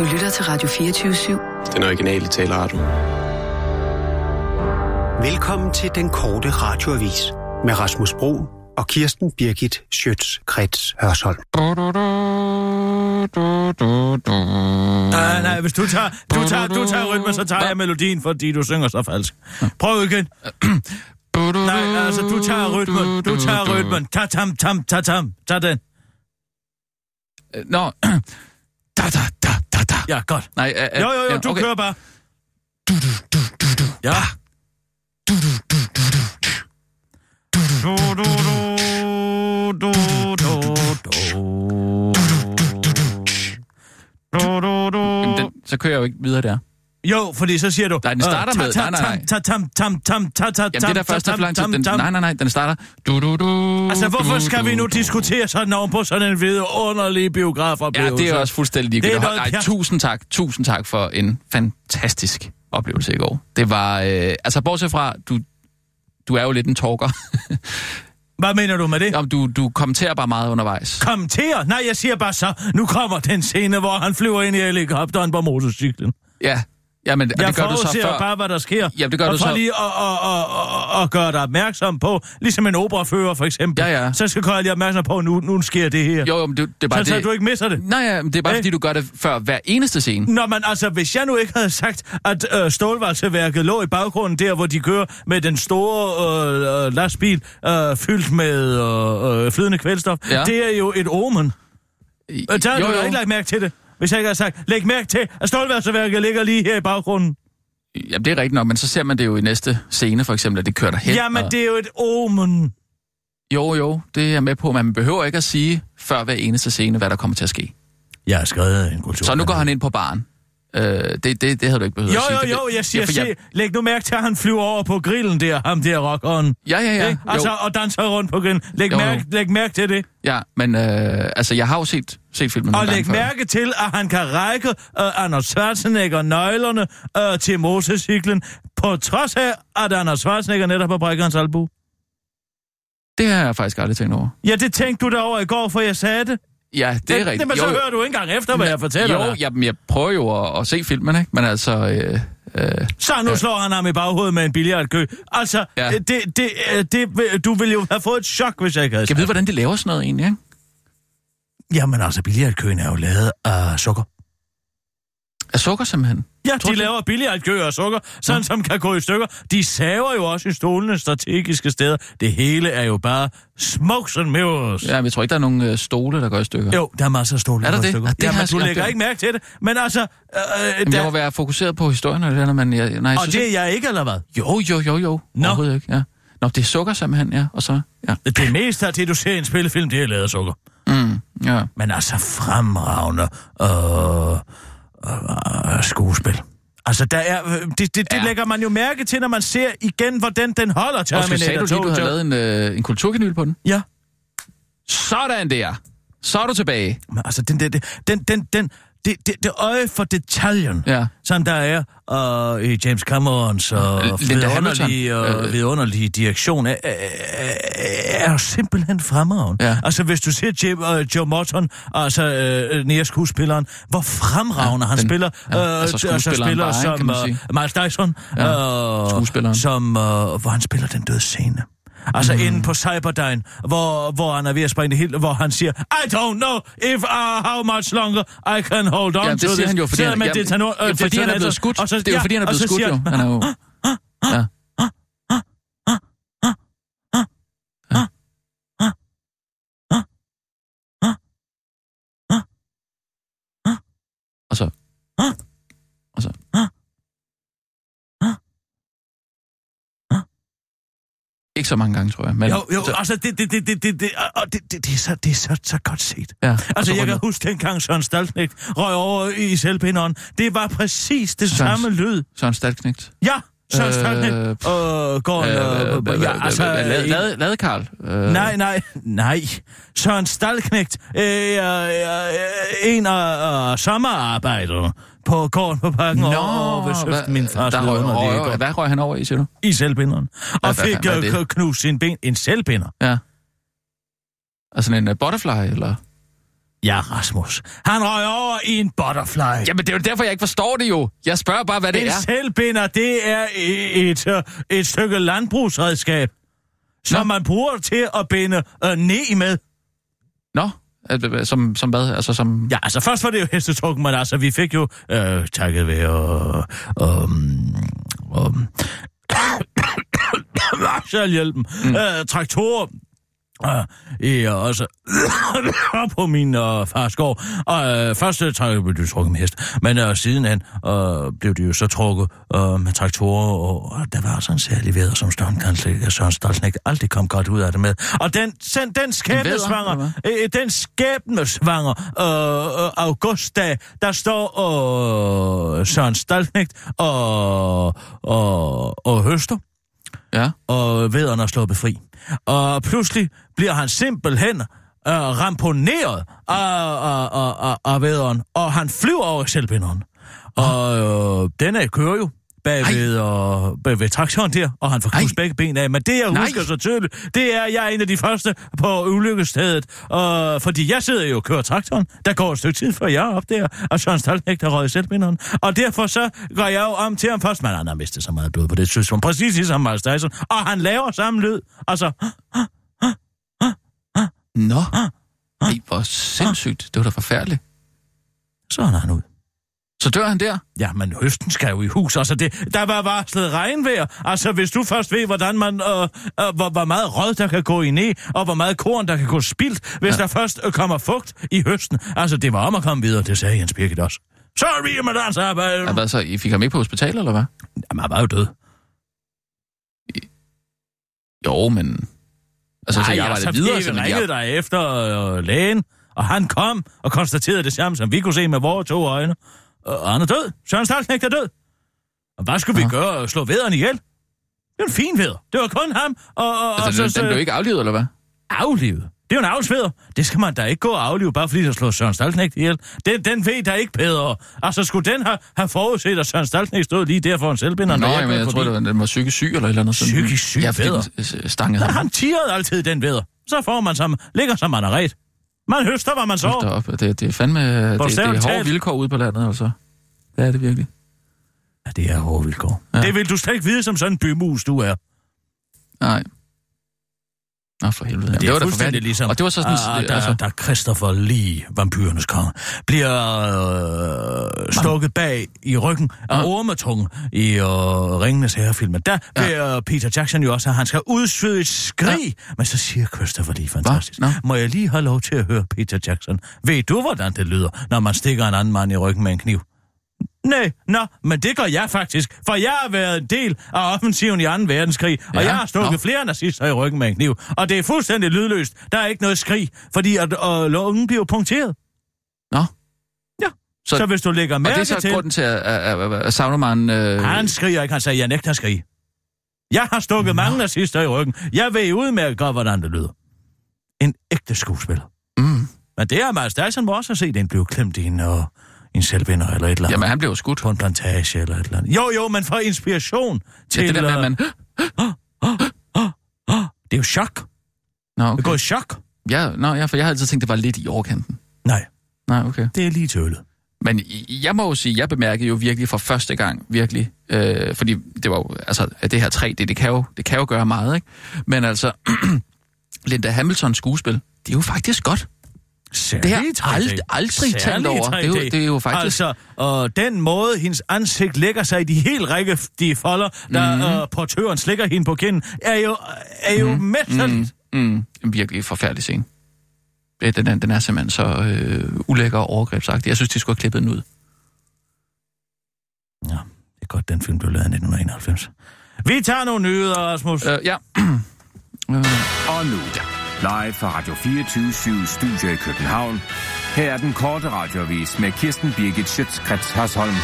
Du lytter til Radio 24-7. Den originale taleradio. Velkommen til den korte radioavis med Rasmus Bro og Kirsten Birgit Schøtz-Krets Hørsholm. Nej, nej, hvis du tager, du tager, du tager rytmen, så tager jeg melodien, fordi du synger så falsk. Prøv igen. Nej, altså, du tager rytmen, du tager rytmen. Ta tam tam ta tam. Tag den. Nå, da da da. Ja, godt. Nej, uh, uh, Jo, jo, jo, du okay. kører bare. Ja. Du, du, du, du, du, du. Du, du, du. Jamen, den, så kører jeg jo ikke videre der. Jo, fordi så siger du... Nej, den starter med- nej, nej, nej. ta- tam, tam, tam, ta- ta- Jamen, det tam, der først er tam, for lang tid. tam, Den, tam. nej, nej, nej, den starter... Du, du, du, Altså, hvorfor skal vi nu diskutere sådan oven på sådan en vidunderlig Ja, biografoplevelse? det er også fuldstændig ligegyldigt. Nej, tusind tak. Tusind tak for en fantastisk oplevelse i går. Det var... Øh, altså, bortset fra, du, du er jo lidt en talker. Hvad mener du med det? Jamen, du, du kommenterer bare meget undervejs. Kommentere? Nej, jeg siger bare så, nu kommer den scene, hvor han flyver ind i helikopteren på motorcyklen. Ja, Jamen, og Jeg det gør du så før... bare, hvad der sker. Jamen, det gør og du så- lige at, at, at, at, gøre dig opmærksom på, ligesom en operafører for eksempel, Ja, ja. så skal jeg lige opmærksom på, nu, nu sker det her. Jo, jo, men det, det er bare så, det... så du ikke misser det. Nej, ja, men det er bare Eh? fordi, du gør det før hver eneste scene. Nå, men altså, hvis jeg nu ikke havde sagt, at øh, stålvalseværket lå i baggrunden der, hvor de kører med den store øh, øh, lastbil øh, fyldt med øh, øh, flydende kvælstof, Ja. det er jo et omen. Øh, Der har jo, du jo. ikke lagt mærke til det. Hvis jeg ikke havde sagt, læg mærke til, at stålvalseværket ligger lige her i baggrunden. Jamen, det er rigtigt nok, men så ser man det jo i næste scene, for eksempel, at det kører derhen. Jamen, og... det er jo et omen. Jo, jo, det er jeg med på, men man behøver ikke at sige før hver eneste scene, hvad der kommer til at ske. Jeg har skrevet en kultur. Så nu går han ind på baren. Øh, det, det, det havde du ikke behøvet Jo, at sige. jo, Det- jo, jeg siger, ja, for se, læg nu mærke til, at han flyver over på grillen der, ham der rockeren. Ja, ja, ja. Ikke? Altså, Jo, og danser rundt på grillen. Læg, Jo, jo. mærke, læg mærke til det. ja, men øh, altså, jeg har jo set, set filmen Og læg mærke til, at han kan række uh, Anders Schwarzenegger nøglerne uh, til motorcyklen, på trods af, at Anders Schwarzenegger netop har brækket hans albu. Det har jeg faktisk aldrig tænkt over. Ja, det tænkte du da over i går, for jeg sagde det. Ja, det er Men- rigtigt. Men så hører du ikke engang efter, hvad jeg fortæller Jo, dig. jamen, jeg prøver jo at, at se filmen, ikke? Men altså... Øh, øh, Så nu slår han ham i baghovedet med en billiardkø. Altså, Ja. ja. det, det, øh, det, vil- du ville jo have fået et chok, hvis jeg ikke havde jeg ved, hvordan de laver sådan noget egentlig, ikke? Jamen altså, billiardkøen er jo lavet af sukker. Af sukker, simpelthen. Ja, Tror de du- laver billiardkøer af sukker, sådan som kan gå i stykker. De saver jo også i stolene strategiske steder. Det hele er jo bare smokes and mirrors. Ja, men jeg tror ikke, der er nogen øh, stole, der går i stykker. Jo, der er masser af stole. Er der går i det? stykker. Ah, det ja, har men jeg du lægger ikke. ikke mærke til det. Men altså... Øh, Jamen, jeg må der, være fokuseret på historien, eller noget, men jeg, nej, jeg og synes det er jeg ikke, eller hvad? Jo, jo, jo, jo. Nå. Overhovedet ikke, ja. Nå, det er sukker simpelthen, ja. Og så, ja. Det meste af det, du ser i en spillefilm, det er lavet af sukker. Mm, ja. Men altså fremragende øh, øh, øh, skuespil. Altså, der er, øh, det, det, det Ja. lægger man jo mærke til, når man ser igen, hvordan den holder Og skal sagde Terminator du lige, du 2. havde lavet en, øh, en kulturkanyl på den? Ja. Sådan der. Så er du tilbage. Men altså, den, den, den, den, den, det, det, det øje for detaljen, Ja. som der er uh, i James Camerons Linda vidunderlige, Hamilton. uh, Øh. vidunderlige direktion, er, er, er jo simpelthen fremragende. Ja. Altså, hvis du ser Jim, uh, Joe Morton, altså uh, nære skuespilleren, hvor fremragende Ja, han den- spiller, ja, uh, altså skuespilleren bare, ikke, kan som sige. Miles Dyson, Ja, skuespilleren. som, uh, hvor han spiller den døde scene. Altså mm. inde på Cyberdyne, hvor, hvor han er ved at springe det hele, hvor han siger, I don't know if uh, how much longer I can hold on Ja, det to siger this. han jo, fordi, han, jamen, detonor- ja, øh, fordi han er blevet skudt. og så- det er jo ja, fordi, han er blevet skudt, siger jo. han, Han er jo... Ja. Og så... Og så... Ikke så mange gange, tror jeg. Men Jo, jo, så, altså, det, det, det, det, det, det, og det, det, det, er, så, det er så, så godt set. ja, og Altså, så jeg kan rundt. huske dengang Søren Stalknægt røg over i selvpinderen. Det var præcis det Søren- samme lyd. Søren Stalknægt. Ja, Søren Øh, Stalknægt. Øh, går en, øh, ja, altså... øh, Lade, Karl. Øh, Nej, nej, nej. Søren Stalknægt øh, er øh, en af øh, sommerarbejdere på gården på parken Nå, over ved søften, min fars der røg, vidunderlige røg, gård. hvad røg han over i, siger du? i selvbinderen. Og hvad fik fanden er øh, knust sin ben. En selvbinder. Ja. Altså en uh, butterfly, eller? Ja, Rasmus. Han røg over i en butterfly. Jamen, det er jo derfor, jeg ikke forstår det jo. Jeg spørger bare, hvad det en er. selvbinder, det er et, et, øh, et stykke landbrugsredskab, som Nå. man bruger til at binde øh, ne med. Nå, som, som hvad? Altså som... Ja, altså først var det jo hestetukken, men altså vi fik jo øh, takket være øh, um, um, Marshallhjælpen, mm. øh, traktorer, Uh, ja, også på min uh, fars gård. Og uh, først uh, blev det trukket med hest, men uh, sidenhen uh, blev det jo så trukket uh, med traktorer, og, og der var sådan en særlig væder, som Størnkansler Søren Stolsnæk aldrig kom godt ud af det med. Og den, den, den skæbnesvanger, øh, den skæbnesvanger øh, øh, augustdag, der står øh, Søren Stolsnæk og, og, og høster Ja. og vederne er sluppet fri. Og pludselig bliver han simpelthen øh, ramponeret af, af, af, af, af vederen, og han flyver over selvbinderen. Og øh, er kører jo bagved, og, bagved traktoren der, og han får knust begge ben af. Men det, jeg Nej. husker så tydeligt, det er, at jeg er en af de første på ulykkestedet. Og, fordi jeg sidder jo og kører traktoren. Der går et stykke tid, før jeg er op der, og Søren Stoltenæk, der røg i selvbinderen. Og derfor så går jeg jo om til ham først, men han har mistet så meget blod på det tidspunkt. Præcis ligesom Miles Dyson. Og han laver samme lyd. Altså, Nå. Ej, hvor sindssygt. Det var da forfærdeligt. så er han ud. Så dør han der? Ja, men høsten skal jo i hus. Altså, det, der var varslet regnvejr. Altså, hvis du først ved, hvordan man, øh, øh, hvor, hvor meget rød der kan gå i ned, og hvor meget korn der kan gå spildt, hvis ja. der først øh, kommer fugt i høsten. Altså, det var om at komme videre, det sagde Jens Birgit også. Sorry, med dans arbejde. Ja, hvad så? I fik ham ikke på hospital, eller hvad? Jamen, han var jo død. Jo, men... Altså, så jeg arbejdede altså, videre, vi så men ringede jeg... dig efter øh, lægen, og han kom og konstaterede det samme, som vi kunne se med vores to øjne. Og han er død. Søren Stalsnægt er død. Og hvad skulle vi Nå. gøre? Slå vederen ihjel? Det var en fin veder. Det var kun ham. Og, og, og Altså, den, så, den blev ikke aflivet, eller hvad? aflivet. Det er jo en avlsveder. Det skal man da ikke gå og aflive, bare fordi der slår Søren Stalsnægt ihjel. Den, den ved der ikke bedre. Altså, skulle den have, have forudset, at Søren Stalsnægt stod lige der for en selvbinder? Nå, jamen, jeg kørte tror, var, den var psykisk syg, eller et eller andet. sådan. Psykisk syg Ja, fordi den øh, stangede ham. Han tirrede altid den veder. Så får man som, ligger som man er ret. Man høster, hvad man så. op. Det, det er fandme... Det, det er hårde vilkår ude på landet, altså. Det er det virkelig. Ja, det er hårde vilkår. Ja. Det vil du slet ikke vide, som sådan en bymus, du er. Nej. Nå, for helvede. Det, Jamen, er var da fuldstændig ligesom, Og det var så sådan... ah, der, altså, der Christopher Lee, vampyrernes konge, bliver øh, stukket bag i ryggen af Ah. ormetunge i øh, Ringenes Herrefilmen. Der Ja. bliver Peter Jackson jo også, at han skal udsøge et skrig. Men så siger Christopher Lee, fantastisk. Nå. Må jeg lige have lov til at høre Peter Jackson? Ved du, hvordan det lyder, når man stikker en anden mand i ryggen med en kniv? Nej, nå, men det gør jeg faktisk, for jeg har været en del af offensiven i 2. verdenskrig, og Ja, jeg har stukket nå. flere nazister i ryggen med en kniv, og det er fuldstændig lydløst. Der er ikke noget skrig, fordi at, og lungen bliver punkteret. Nå. Ja. Så- Så, hvis du lægger og mærke det er så til... grunden til, at, at, at, at Saunerman... Øh, Han skriger ikke, han sagde, jeg nægter at skrige. Jeg har stukket mange nazister i ryggen. Jeg ved udmærket godt, hvordan det lyder. En ægte skuespiller. mm, Men det er Miles Dyson må også set, en blev klemt i en, uh, en selvbinder eller et eller andet. jamen, han blev skudt. på en plantage eller et eller andet. Jo, jo, man får inspiration til... Ja, det der med, at man... Det er jo chok. Nå, Det okay. går i chok. Ja, nå, ja, for jeg har altid tænkt, det var lidt i overkanten. Nej, Nej, okay. det er lige tølet. Men jeg må jo sige, jeg bemærkede jo virkelig for første gang, virkelig, øh, fordi det var jo, altså, at det her 3D, det kan jo, det kan jo gøre meget, ikke? Men altså, Linda Hamiltons skuespil, det er jo faktisk godt. Særlig Det har jeg 3D. aldrig, aldrig Særlig over. Det er, jo, 3D. det er jo faktisk... Altså, og den måde, hendes ansigt lægger sig i de helt række de folder, der mm. uh, portøren slikker hende på kinden, er jo, er jo mm. mesterligt. Mm, mm, en virkelig forfærdelig scene. Det- Den er, den er simpelthen så øh, ulækker og overgrebsagtig. Jeg synes, de skulle have klippet den ud. Ja, det er godt, den film blev lavet i 1991. Vi tager nogle nyheder, Rasmus. Øh, ja. øh, Og nu, live fra Radio 24 Studio i København. Her er den korte radiovis med Kirsten Birgit Schøtzgrads Hasholm.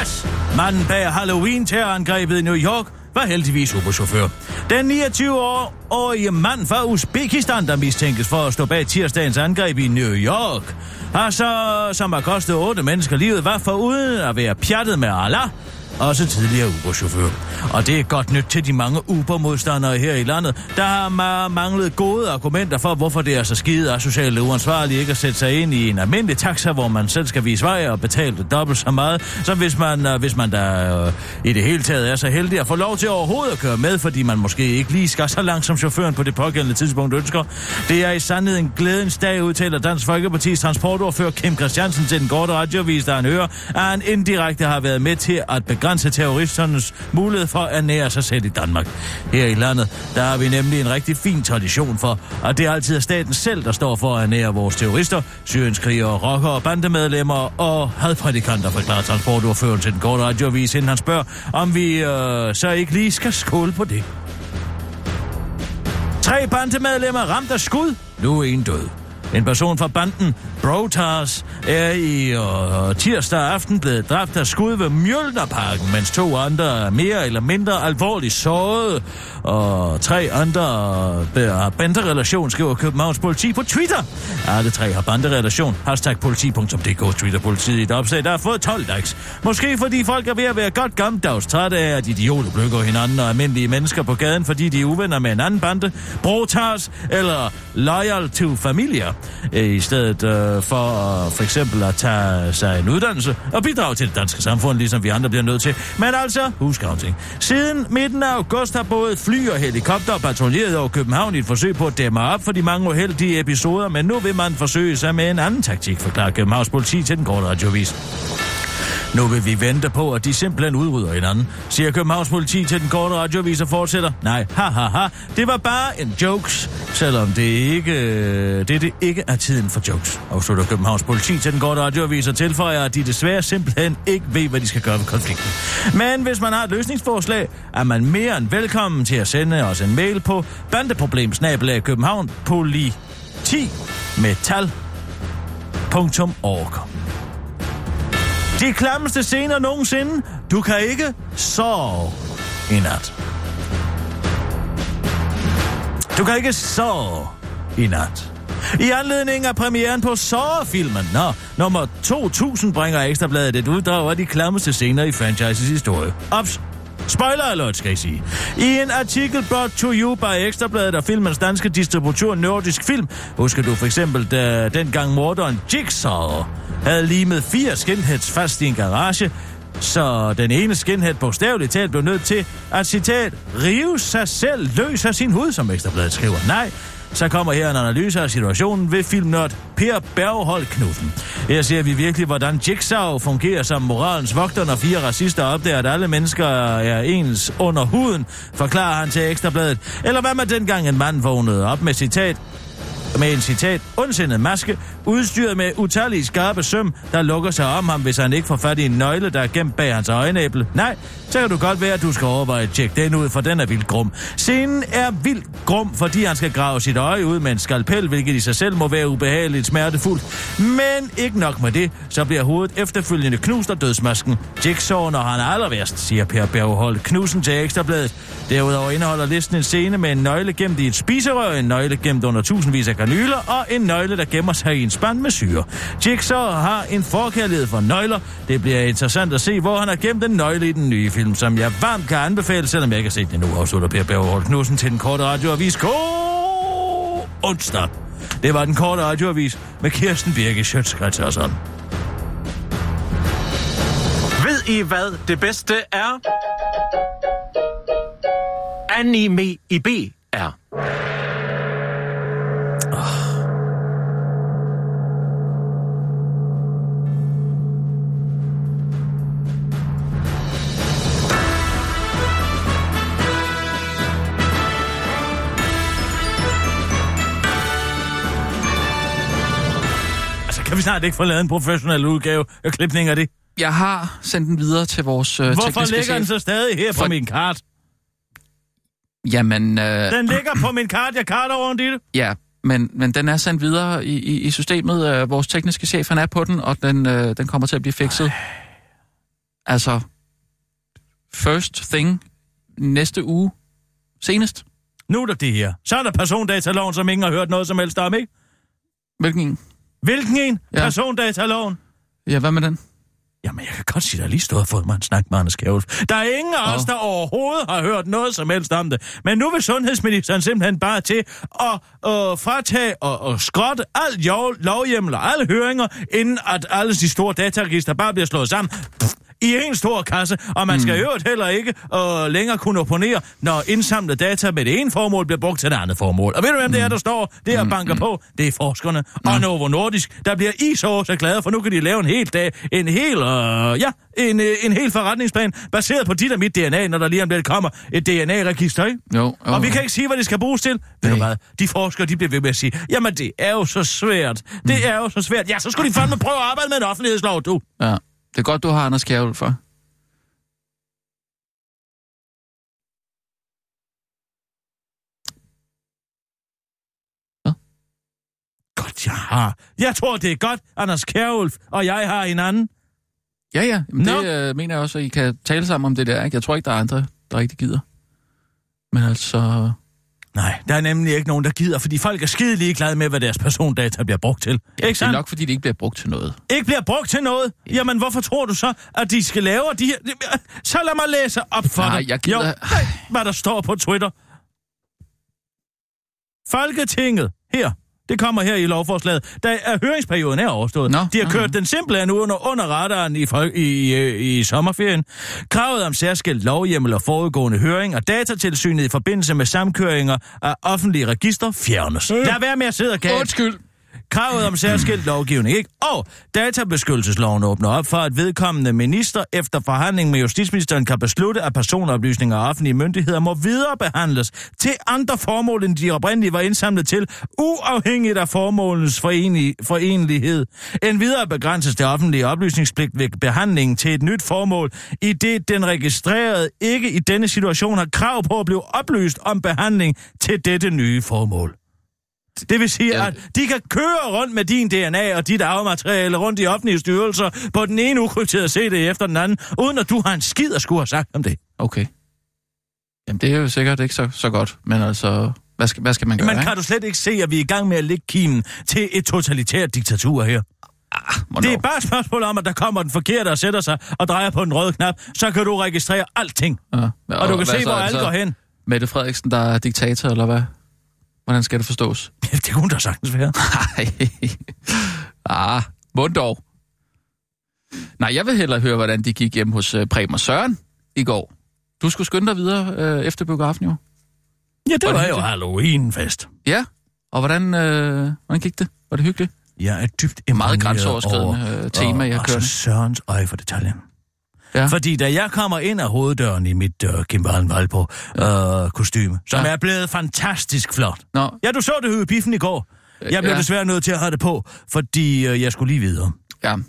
Yes! Manden bag Halloween-terrorangrebet i New York var heldigvis Uber-chauffør. Den 29-årige mand fra Uzbekistan, der mistænkes for at stå bag tirsdagens angreb i New York, har så, som har kostet otte mennesker livet, var foruden at være pjattet med Allah, også tidligere Uber-chauffør. Og det er godt nyt til de mange Uber-modstandere her i landet, der har manglet gode argumenter for, hvorfor det er så skide og socialt uansvarligt ikke at sætte sig ind i en almindelig taxa, hvor man selv skal vise vej og betale dobbelt så meget, som hvis man, øh, hvis man der øh, i det hele taget er så heldig at få lov til overhovedet at køre med, fordi man måske ikke lige skal så langt som chaufføren på det pågældende tidspunkt ønsker. Det er i sandhed en glædens dag, udtaler Dansk Folkeparti's transportordfører Kim Christiansen til den korte radiovis, der han hører, at han indirekte har været med til at begrænse terroristernes mulighed for at nære sig selv i Danmark. Her i landet, der har vi nemlig en rigtig fin tradition for, at det altid er staten selv, der står for at nære vores terrorister, syrienskrigere, rockere, bandemedlemmer og hadprædikanter, forklarer transportordføreren til den korte radioavis, inden han spørger, om vi øh, så ikke lige skal skåle på det. Tre bandemedlemmer ramt af skud. Nu er en død. En person fra banden Brotars er i øh, tirsdag aften blevet dræbt af skud ved Mjølnerparken, mens to andre er mere eller mindre alvorligt såret. Og tre andre har banderelation, skriver Københavns politi på Twitter. Alle tre har banderelation. Hashtag politi.dk Twitter politiet i et opslag, der har fået 12 likes. Måske fordi folk er ved at være godt gammeldags trætte af, at idioter blykker hinanden og almindelige mennesker på gaden, fordi de er uvenner med en anden bande. Brotars eller Loyal to Familia. Øh, I stedet øh, for øh, for eksempel at tage sig en uddannelse og bidrage til det danske samfund, ligesom vi andre bliver nødt til. Men altså, husk ting. Siden midten af august har både fly og helikopter patruljeret over København i et forsøg på at dæmme op for de mange uheldige episoder, men nu vil man forsøge sig med en anden taktik, forklarer Københavns politi til den korte radiovis. Nu vil vi vente på, at de simpelthen udrydder hinanden, siger Københavns politi til den korte radiovis og fortsætter. Nej, ha ha ha, det var bare en jokes, selvom det ikke, øh, det, det ikke er tiden for jokes. Afslutter Københavns politi til den korte radioviser og tilføjer, at de desværre simpelthen ikke ved, hvad de skal gøre ved konflikten. Men hvis man har et løsningsforslag, er man mere end velkommen til at sende os en mail på bandeproblemsnabelag København politi med tal.org. De klammeste scener nogensinde. Du kan ikke sove i nat. Du kan ikke sove i nat. I anledning af premieren på Saw-filmen, nå, nummer 2000 bringer Ekstrabladet et uddrag af de klammeste scener i franchises historie. Ops! Spoiler alert, skal I sige. I en artikel brought to you by Ekstrabladet og filmens danske distributør Nordisk Film, husker du for eksempel, da dengang morderen Jigsaw havde limet fire skinheads fast i en garage, så den ene skinhead bogstaveligt talt blev nødt til at, citat, rive sig selv løs af sin hud, som Ekstrabladet skriver. Nej, så kommer her en analyse af situationen ved filmnørd Per Berghold Knudsen. Her ser vi virkelig, hvordan Jigsaw fungerer som moralens vogter, når fire racister opdager, at alle mennesker er ens under huden, forklarer han til Ekstrabladet. Eller hvad med dengang en mand vågnede op med citat, med en citat, ondsindet maske, udstyret med utallige skarpe søm, der lukker sig om ham, hvis han ikke får fat i en nøgle, der er gemt bag hans øjenæble. Nej, så kan du godt være, at du skal overveje at tjekke den ud, for den er vildt grum. Scenen er vildt grum, fordi han skal grave sit øje ud med en skalpel, hvilket i sig selv må være ubehageligt smertefuldt. Men ikke nok med det, så bliver hovedet efterfølgende knust af dødsmasken. Jigsaw, når han er allerværst, siger Per Berghold Knudsen til Ekstrabladet. Derudover indeholder listen en scene med en nøgle gemt i et spiserør, en nøgle gemt under tusindvis af kanyler og en nøgle, der gemmer sig i en spand med syre. Jigsaw har en forkærlighed for nøgler. Det bliver interessant at se, hvor han har gemt en nøgle i den nye film, som jeg varmt kan anbefale, selvom jeg ikke har set den nu, afslutter Per Berghold Knudsen til den korte radioavis. God onsdag! Det var den korte radioavis med Kirsten Birke Sjøtskrets og sådan. Ved I, hvad det bedste er? Anime i B er. Kan vi snart ikke få lavet en professionel udgave af klipning af det? Jeg har sendt den videre til vores uh, Hvorfor ligger den så stadig her For... på min kart? Jamen... Uh... Den ligger på min kart, jeg karter rundt i det. Ja, men, men den er sendt videre i, i, i systemet. Uh, vores tekniske chef, han er på den, og den, uh, den kommer til at blive fikset. Ej. Altså, first thing næste uge senest. Nu er der det her. Så er der persondataloven, som ingen har hørt noget som helst om, ikke? Hvilken en? Hvilken en? Ja. Persondataloven. Ja, hvad med den? Jamen, jeg kan godt sige, at jeg lige stået og fået mig en snak med Anders Kjærulf. Der er ingen af os, Åh. der overhovedet har hørt noget som helst om det. Men nu vil sundhedsministeren simpelthen bare til at øh, fratage og, og skrotte al lov, lovhjemmel og alle høringer, inden at alle de store dataregister bare bliver slået sammen pff, i en stor kasse, og man skal i øvrigt heller ikke øh, længere kunne opponere, når indsamlede data med det ene formål bliver brugt til det andet formål. Og ved du, hvem det er, der står der og banker på? Det er forskerne. Og Novo Nordisk, der bliver I så så glade, for nu kan de lave en hel dag, en hel, øh, ja, en, øh, en hel forretningsplan, baseret på dit og mit DNA, når der lige om lidt kommer et DNA-register, ikke? Jo, jo. Og vi kan ikke sige, hvad det skal bruges til. Ved du hvad? De forskere, de bliver ved med at sige, jamen det er jo så svært. Det er jo så svært. Ja, så skulle de fandme prøve at arbejde med en offentlighedslov, du. Ja. Det er godt, du har Anders Kjærhul for. Godt, jeg har. Jeg tror, det er godt, Anders Kjærulf og jeg har hinanden. Ja, ja. Men Nå. det øh, mener jeg også, at I kan tale sammen om det der. Ikke? Jeg tror ikke, der er andre, der rigtig gider. Men altså... Nej, der er nemlig ikke nogen, der gider, fordi folk er skide ligeglade med, hvad deres persondata bliver brugt til. Ja, ikke det er nok, fordi det ikke bliver brugt til noget. Ikke bliver brugt til noget? Jamen, hvorfor tror du så, at de skal lave de her... Så lad mig læse op for Nej, dig. jeg gider- Jo, nej, hvad der står på Twitter. Folketinget. Her. Det kommer her i lovforslaget. Da er høringsperioden er overstået. Nå, de har kørt den simple nu under, under radaren i, i, i, i sommerferien. Kravet om særskilt lovhjemmel og forudgående høring og datatilsynet i forbindelse med samkøringer af offentlige register fjernes. Lad være med at sidde og gale. Undskyld. Kravet om særskilt lovgivning, ikke? Og databeskyttelsesloven åbner op for, at vedkommende minister efter forhandling med justitsministeren kan beslutte, at personoplysninger af offentlige myndigheder må viderebehandles til andre formål, end de oprindeligt var indsamlet til, uafhængigt af formålens forenlig, forenlighed. En videre begrænses det offentlige oplysningspligt ved behandlingen til et nyt formål, i det den registrerede ikke i denne situation har krav på at blive oplyst om behandling til dette nye formål. Det vil sige, Ja. at de kan køre rundt med din DNA og dit arvemateriale rundt i offentlige styrelser på den ene ukrypterede CD efter den anden, uden at du har en skid at skulle have sagt om det. Okay. Jamen, det er jo sikkert ikke så, så godt, men altså, hvad skal, hvad skal man gøre? Men ikke? kan du slet ikke se, at vi er i gang med at lægge kimen til et totalitært diktatur her? Hvornår? Det er bare et spørgsmål om, at der kommer den forkerte og sætter sig og drejer på den røde knap, så kan du registrere alting. Ja. Og du kan se, så? hvor det alt går hen. Mette Frederiksen, der er diktator, eller hvad? Hvordan skal det forstås? Det kunne da sagtens være. Nej. ah, mund dog. Nej, jeg vil hellere høre, hvordan de gik hjem hos uh, Preben og Søren i går. Du skulle skynde dig videre uh, efter biografen, jo. Ja, det Var det var jo hyggeligt? Halloween-fest. Ja, og hvordan, uh, hvordan gik det? Var det hyggeligt? Jeg er dybt Meget grænseoverskridende over- øh, tema, jeg kører. Og så Sørens øje for detaljen. Ja. Fordi da jeg kommer ind af hoveddøren i mit uh, Kim Valpo øh, kostyme, som Ja. er blevet fantastisk flot. Nå, Ja, du så det jo i biffen i går. Jeg blev ja. desværre nødt til at have det på, fordi øh, jeg skulle lige videre. ja. Det,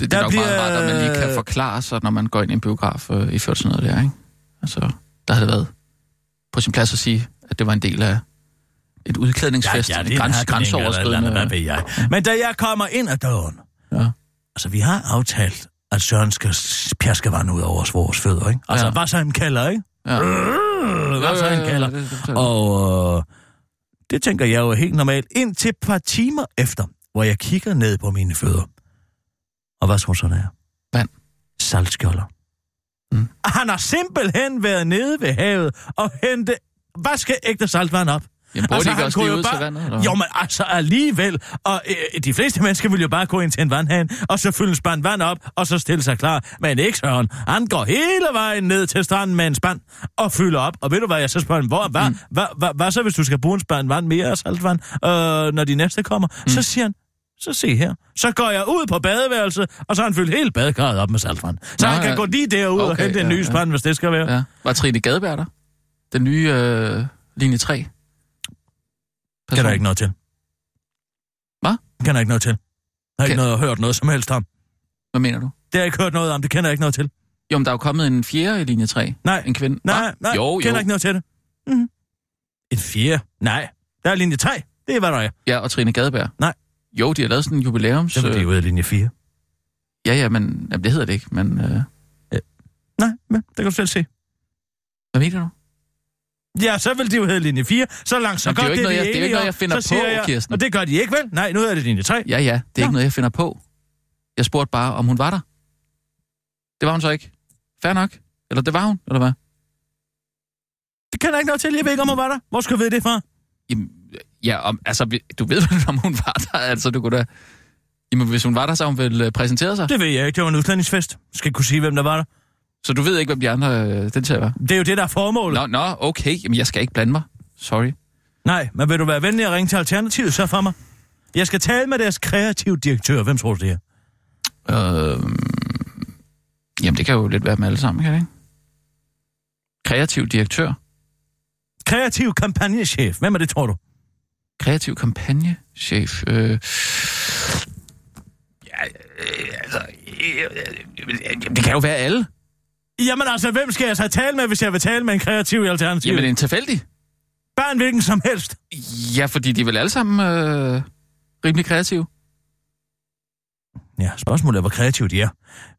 det Der er nok bliver- meget rart, at man lige kan forklare sig, når man går ind i en biograf øh, i sådan noget der, ikke? Altså, der havde det været på sin plads at sige, at det var en del af et udklædningsfest, det et er græns, en happening eller et eller andet, hvad ved grænseoverskridende... jeg. Men da jeg kommer ind ad døren, Ja. altså vi har aftalt, at Søren skal pjaske vand ud over vores fødder, ikke? Altså, Ja. hvad så en kalder, ikke? Ja. Hvad så en det- det- Og øh, det tænker jeg jo helt normalt indtil et par timer efter, hvor jeg kigger ned på mine fødder. Og hvad tror du så, der er? Vand. Saltskjolder. Mm. Han har simpelthen været nede ved havet og hente vaskeægte saltvand op. Jamen, altså, ikke han også kunne lige jo ud bare... til vandet? Eller? Jo, men altså alligevel. Og øh, de fleste mennesker vil jo bare gå ind til en vandhane, og så fylde en spand vand op, og så stille sig klar. Men ikke Søren. Han går hele vejen ned til stranden med en spand og fylder op. Og ved du hvad, jeg så spørger ham, hvor, hvad, mm. hvad, hvad, hvad, så, hvis du skal bruge en spand vand mere af saltvand, øh, når de næste kommer? Mm. Så siger han, så se her. Så går jeg ud på badeværelset, og så har han fyldt hele badekarret op med saltvand. Så Nå, han kan ja. gå lige derud okay, og hente en ja, ny ja. spand, hvis det skal være. Ja. Var Trine Gadeberg der? Den nye øh, linje 3? Kan der ikke noget til. Hvad? Kan der ikke noget til. Jeg har ikke Kan- noget, hørt noget som helst om. Hvad mener du? Det har jeg ikke hørt noget om, det kender jeg ikke noget til. Jo, men der er jo kommet en fjerde i linje 3. Nej, En kvinde. nej, Hva? nej, Jo, kender jo. ikke noget til det. Mm-hmm. En fjerde? Nej, der er linje 3. Det er, hvad der er. Ja, og Trine Gadeberg. Nej. Jo, de har lavet sådan en jubilæums... Så var det øh, ude af linje 4. Ja, ja, men jamen, det hedder det ikke, men... Øh, Nej, men det kan du selv se. hvad mener du? Ja, så vil de jo hedde linje 4. Så langt, så Jamen, det er godt jo ikke vi noget, jeg- det er ikke noget, jeg finder på, jeg, Kirsten. Og det gør de ikke, vel? Nej, nu er det linje 3. Ja, ja, det er Nå. ikke noget, jeg finder på. Jeg spurgte bare, om hun var der. Det var hun så ikke. Fair nok. Eller det var hun, eller hvad? Det kan jeg ikke noget til. Jeg ved ikke, om hun var der. Hvor skal jeg vide det fra? Jamen, ja, om, altså, vi- du ved vel, om hun var der, altså, du kunne da... Jamen, hvis hun var der, så hun vel øh, præsenteret sig. Det ved jeg ikke. Det var en udklædningsfest. Skal kunne sige, hvem der var der. Så du ved ikke, hvem de andre øh, deltager var? Det er jo det, der er formålet. Nå, nå, okay. Jamen, jeg skal ikke blande mig. Sorry. Nej, men vil du være venlig at ringe til Alternativet så for mig? Jeg skal tale med deres kreative direktør. Hvem tror du det er? Øh, jamen, det kan jo lidt være med alle sammen, kan det ikke? Kreativ direktør. Kreativ kampagnechef. Hvem er det, tror du? Kreativ kampagnechef. Øh, ja, øh, altså... Øh, øh, det kan jo være alle. Jamen altså, hvem skal jeg så tale med, hvis jeg vil tale med en kreativ i Alternativet? Jamen, en tilfældig. Bare en hvilken som helst. Ja, fordi de er vel alle sammen øh, rimelig kreative. Ja, spørgsmålet er, hvor kreative de er.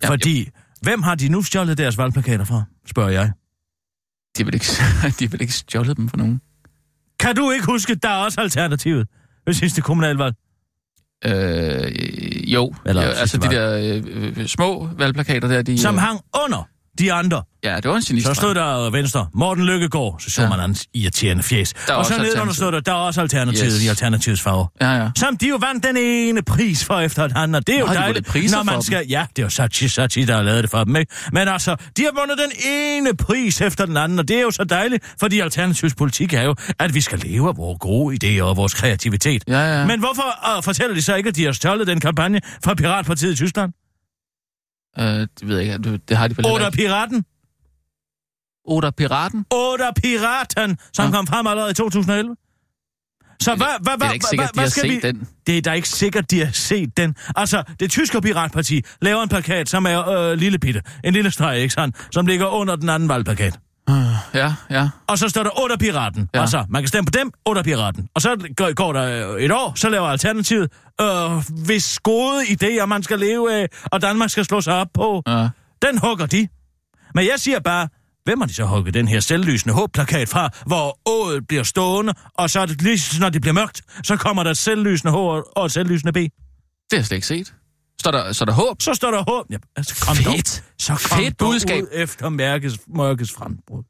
Ja, Fordi, hvem har de nu stjålet deres valgplakater fra, spørger jeg. De vel ikke, de vel ikke stjålet dem for nogen. Kan du ikke huske, der er også Alternativet ved sidste kommunalvalg? Øh, jo, Eller ja, altså de der øh, øh, små valgplakater der, de... Som øh, hang under de andre. Ja, det var en Så genistreg. stod der Venstre, Morten Lykkegaard, så så Ja. man hans irriterende fjes. og så nedenunder stod der, der er også Alternativet Yes. i Alternativets farver. Ja, ja. Som de jo vandt den ene pris for efter andet, og det er jo Nå, de dejligt, priser når man skal... Ja, det er jo Sachi Sachi, der har lavet det for dem, ikke? Men altså, de har vundet den ene pris efter den anden, og det er jo så dejligt, fordi Alternativets politik er jo, at vi skal leve af vores gode idéer og vores kreativitet. Ja, ja. Men hvorfor uh, fortæller de så ikke, at de har stjålet den kampagne fra Piratpartiet i Tyskland? Øh, det ved jeg ikke, det, det har de vel Oder. Piraten? Oder Piraten? Oder Piraten, som Ja. kom frem allerede i 2011. Så hvad, hvad, ikke sikkert, de har set den. Det er da ikke sikkert, de har set den. Altså, det tyske piratparti laver en plakat, som er øh, lille bitte. En lille streg, ikke sandt? Som ligger under den anden valgplakat. Ja, ja. Og så står der under piraten. Ja. Altså, man kan stemme på dem, under piraten. Og så går, der øh, et år, så laver Alternativet, øh, hvis gode idéer, man skal leve af, og Danmark skal slå sig op på, ja. den hugger de. Men jeg siger bare, hvem har de så hugget den her selvlysende håbplakat fra, hvor ået bliver stående, og så er det lige når det bliver mørkt, så kommer der selvlysende H og et selvlysende B. Det har jeg slet ikke set. Står der, så der håb? Så står der håb. Ja, altså, kom Fedt. Dog. Så kom Fedt budskab. ud efter mørkets, mørkets frembrud.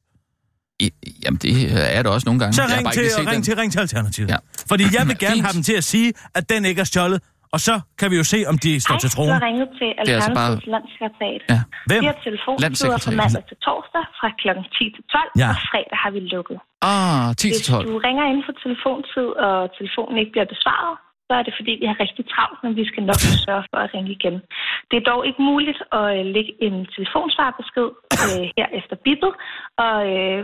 I, jamen, det er det også nogle gange. Så Jeg har ring bare til, ikke ring, den. til, ring til Alternativet. Ja. Fordi jeg vil gerne Fint. have dem til at sige, at den ikke er stjålet. Og så kan vi jo se, om de står Hej, til troen. har ringet til er altså bare- Alternativets landssekretariat. Ja. Hvem? Vi har telefontider fra mandag til torsdag fra kl. 10 til 12, Ja. og fredag har vi lukket. Ah, 10 Hvis til 12. du ringer inden for telefontid, og telefonen ikke bliver besvaret, så er det fordi, vi har rigtig travlt, men vi skal nok sørge for at ringe igen. Det er dog ikke muligt at øh, lægge en telefonsvarbesked øh, her efter bippet, og øh,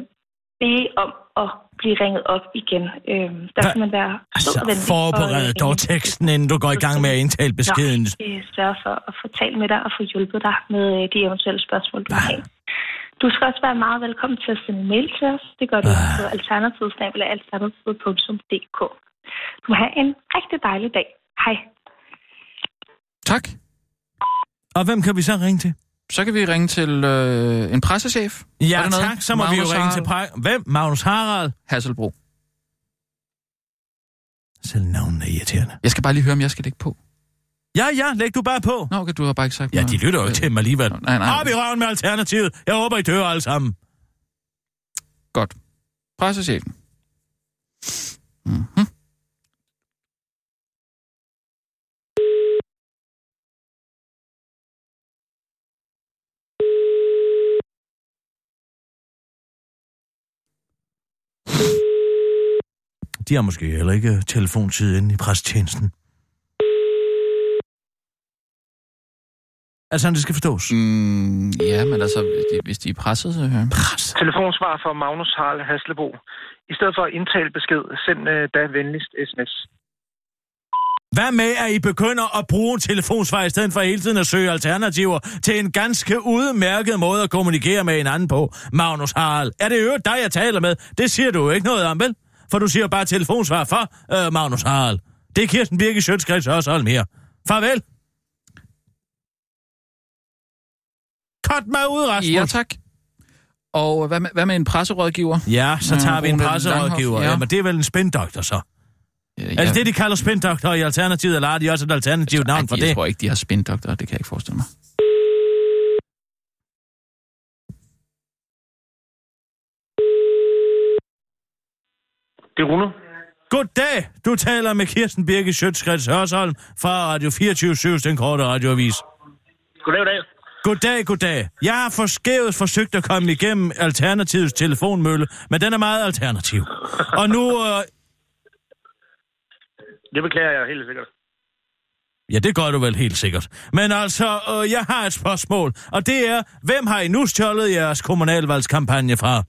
bede om at blive ringet op igen. Øh, der skal man være Altså, forbered og, øh, dog teksten, inden du går i gang med at indtale beskeden. Øh, sørge for at få talt med dig og få hjulpet dig med øh, de eventuelle spørgsmål, du har. Du skal også være meget velkommen til at sende en mail til os. Det gør du Ah. på alternativet.dk. Du have en rigtig dejlig dag. Hej. Tak. Og hvem kan vi så ringe til? Så kan vi ringe til øh, en pressechef. Ja, der noget? tak. Så må vi jo Magnus ringe til Harald. præ... Hvem? Magnus Harald? Hasselbro. Selv navnet er irriterende. Jeg skal bare lige høre, om jeg skal lægge på. Ja, ja, læg du bare på. Nå, okay, du har bare ikke sagt Ja, de lytter jo ikke til mig alligevel. Nej, nej. Op i røven med Alternativet. Jeg håber, I dør alle sammen. Godt. Pressechefen. Mm-hmm. De har måske heller ikke telefontid inde i presstjenesten. Altså, det skal forstås. Mm, ja, men altså, hvis de, hvis de er presset, så... Øh. Pres. Telefonsvar fra Magnus Harald Haslebo. I stedet for at indtale besked, send øh, da venligst sms. Hvad med, at I begynder at bruge en telefonsvar, i stedet for hele tiden at søge alternativer til en ganske udmærket måde at kommunikere med hinanden på, Magnus Harald? Er det øvrigt dig, jeg taler med? Det siger du jo ikke noget om, vel? For du siger bare telefonsvar for, øh, Magnus Harald. Det er Kirsten Birke Sjøtskreds også hold mere. Farvel. Cut mig ud, Rasmus. Ja, tak. Og hvad med, hvad med en presserådgiver? Ja, så Øh, tager vi en presserådgiver. Ja. ja. men det er vel en spindoktor så. Ja, Er det det, de kalder spindoktor i Alternativet, eller har de også et alternativt navn for jeg det? tror ikke, de har spindoktor. Det kan jeg ikke forestille mig. Det er Rune. Goddag, du taler med Kirsten Birke Sjøtskrets Hørsholm fra Radio 24 den korte radioavis. Goddag, goddag. Goddag, goddag. Jeg har forskævet forsøgt at komme igennem Alternativets telefonmølle, men den er meget alternativ. Og nu... Øh, Det beklager jeg helt sikkert. ja, det gør du vel helt sikkert. Men altså, øh, jeg har et spørgsmål, og det er, hvem har I nu stjålet jeres kommunalvalgskampagne fra?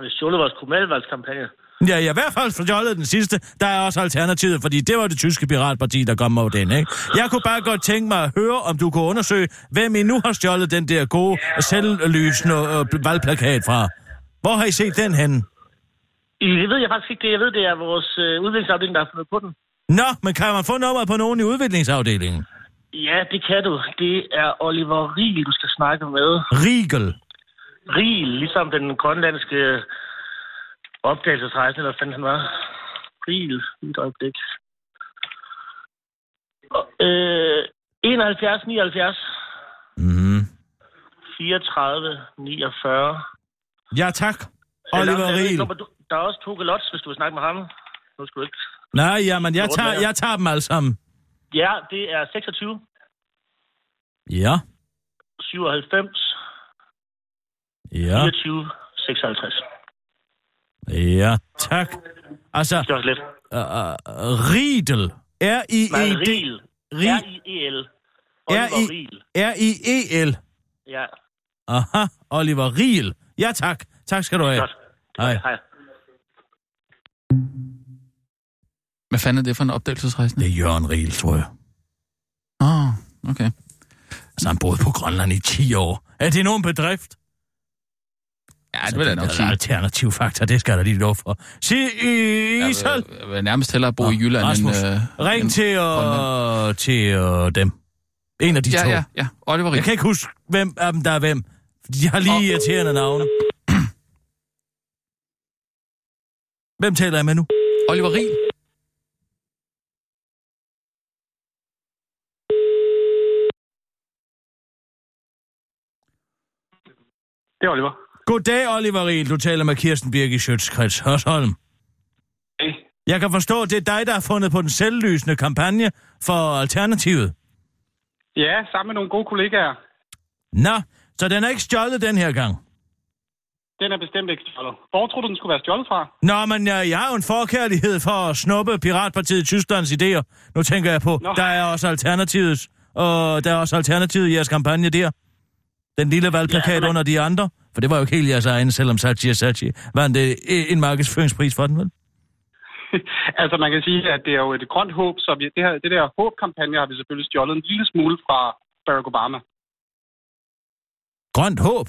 Har vi stjålet vores kommunalvalgskampagne? Ja, i hvert fald stjålet den sidste. Der er også alternativet, fordi det var det tyske piratparti, der kom over den, ikke? Jeg kunne bare godt tænke mig at høre, om du kunne undersøge, hvem I nu har stjålet den der gode, selvlysende øh, valgplakat fra. Hvor har I set den henne? Det ved jeg faktisk ikke. Det jeg ved, det er vores øh, udviklingsafdeling, der har fundet på den. Nå, men kan man få nummeret på nogen i udviklingsafdelingen? Ja, det kan du. Det er Oliver Riel, du skal snakke med. Riegel. Riel, ligesom den grønlandske opdagelsesrejse, eller hvad fanden han var. Riel, lige et øjeblik. Øh, 71, 79, Mm. 34, 49. Ja, tak. Oliver du- Der er også to galots, hvis du vil snakke med ham. Nu skal du ikke. Nej, jamen, jeg tager, jeg tager dem alle sammen. Ja, det er 26, Ja, 97, ja, 24, 56. ja, tak. Altså, Det er også lidt. uh, uh, Riedel. R-I-E-D. Riel. Ri- R-I-E-L. R-I- Oliver Riel. Ja, Aha, Oliver Riel. Ja, tak. Tak skal du have. godt. Hej. Hej. Hvad fanden er det for en opdagelsesrejsende? Det er Jørgen Riel, tror jeg. Åh, oh, okay. Altså, han boede på Grønland i 10 år. Er det nogen bedrift? Ja, det vil jeg nok Altså, sige. Alternativ faktor, det skal der lige lov for. Sig i Ishal. Jeg vil, jeg vil nærmest hellere bo i Jylland Rasmus, end... øh, ring end til, øh, til øh, dem. En af de Ja, to. ja, ja. Oliver Jeg kan ikke huske, hvem af dem, der er hvem. De har lige Og- irriterende navne. Hvem taler jeg med nu? Oliver Riel. Det er Oliver. Goddag, Oliver Riel. Du taler med Kirsten Birke Sjøtskreds Hørsholm. Hey. Jeg kan forstå, at det er dig, der har fundet på den selvlysende kampagne for Alternativet. Ja, sammen med nogle gode kollegaer. Nå, så den er ikke stjålet den her gang. Den er bestemt ikke stjålet. Hvor tror du, den skulle være stjålet fra? Nå, men jeg, jeg har jo en forkærlighed for at snuppe Piratpartiet Tysklands idéer. Nu tænker jeg på, Nå. der er også Alternativets, og der er også Alternativet i jeres kampagne der. Den lille valgplakat Ja, men- under de andre. For det var jo ikke helt jeres egen, selvom Sachi og Sachi var en, en markedsføringspris for den, vel? altså, man kan sige, at det er jo et grønt håb, så vi, det, her, det der håbkampagne har vi selvfølgelig stjålet en lille smule fra Barack Obama. Grønt håb?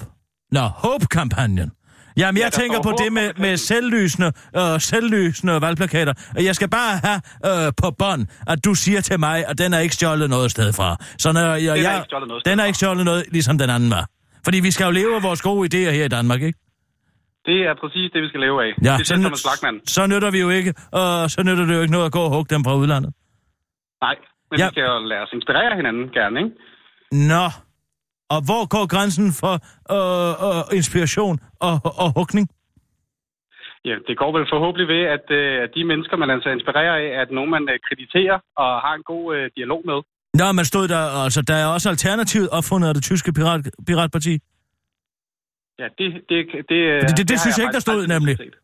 Nå, håbkampagnen. Jamen, jeg der tænker på det med, med selvlysende, øh, selvlysende valgplakater. Jeg skal bare have øh, på bånd, at du siger til mig, at den er ikke stjålet noget sted fra. Så når jeg, er jeg, ikke stjålet noget den er ikke stjålet noget, ligesom den anden var. Fordi vi skal jo leve af vores gode idéer her i Danmark, ikke? Det er præcis det, vi skal leve af. Ja, det så, er som ny- en slagmand. så nytter vi jo ikke, og så nytter det jo ikke noget at gå og hugge dem fra udlandet. Nej, men Ja. vi skal jo lade os inspirere hinanden gerne, ikke? Nå, og hvor går grænsen for øh, øh, inspiration og, og hugning? Ja, det går vel forhåbentlig ved, at, øh, de mennesker, man lader sig inspirere af, at nogen, man øh, krediterer og har en god øh, dialog med. Nå, man stod der, altså, der er også alternativet opfundet af det tyske pirat, piratparti. Ja, det... Det, det, øh, det- det har synes jeg ikke, der stod, nemlig. set.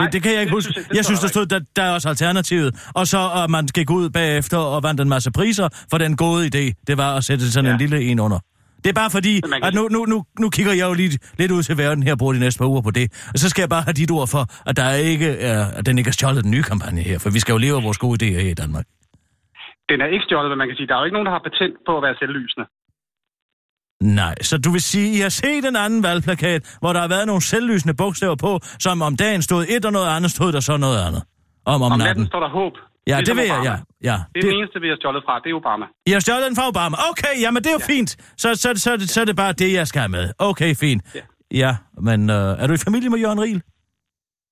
Det, det kan jeg ikke det huske. jeg- det synes, der stod, der, der er også alternativet. Og så, at man gik ud bagefter og vandt en masse priser for den gode idé, det var at sætte sådan ja. en lille en under. Det er bare fordi, at nu, nu, nu, nu kigger jeg jo lige, lidt ud til verden her, bruger de næste par uger på det. Og så skal jeg bare have dit ord for, at, der ikke er, at den ikke er stjålet den nye kampagne her. For vi skal jo leve af vores gode idéer her i Danmark. Den er ikke stjålet, men man kan sige, der er jo ikke nogen, der har patent på at være selvlysende. Nej, så du vil sige, at I har set en anden valgplakat, hvor der har været nogle selvlysende bogstaver på, som om dagen stod et og noget andet, stod der så noget andet. Om, om, Om natten. natten står der håb. Ja, det Ligesom ved jeg, ja. ja. Det er det eneste, vi har stjålet fra, det er Obama. I har stjålet den fra Obama. Okay, jamen det er jo ja. fint. Så, så, så, så, så er det bare det, jeg skal have med. Okay, fint. Ja. Ja, men øh, er du i familie med Jørgen Riel?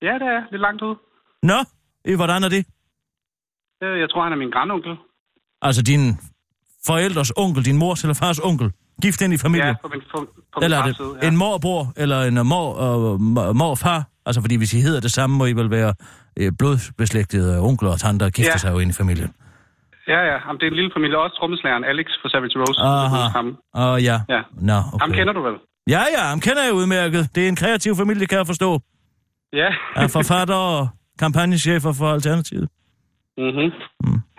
Ja, det er lidt langt ude. Nå, i hvordan er det? Øh, Jeg tror, han er min grandonkel. Altså din forældres onkel, din mors eller fars onkel, gift ind i familie? Ja, på min, på, på eller er det side. Ja. en morbror, eller en uh, mor, uh, morfar? Altså, fordi hvis I hedder det samme, må I vel være øh, blodbeslægtede onkler og tanter og gifte Ja. sig jo ind i familien. Ja, ja. Jamen, det er en lille familie. Også trommeslageren Alex fra Savage Rose. Aha. Ham. Åh, oh, ja. Ja. Nå, okay. Ham kender du vel? Ja, ja, ham kender jeg udmærket. Det er en kreativ familie, kan jeg forstå. Ja. Er forfatter og kampagnechefer for Alternativet. mm-hmm.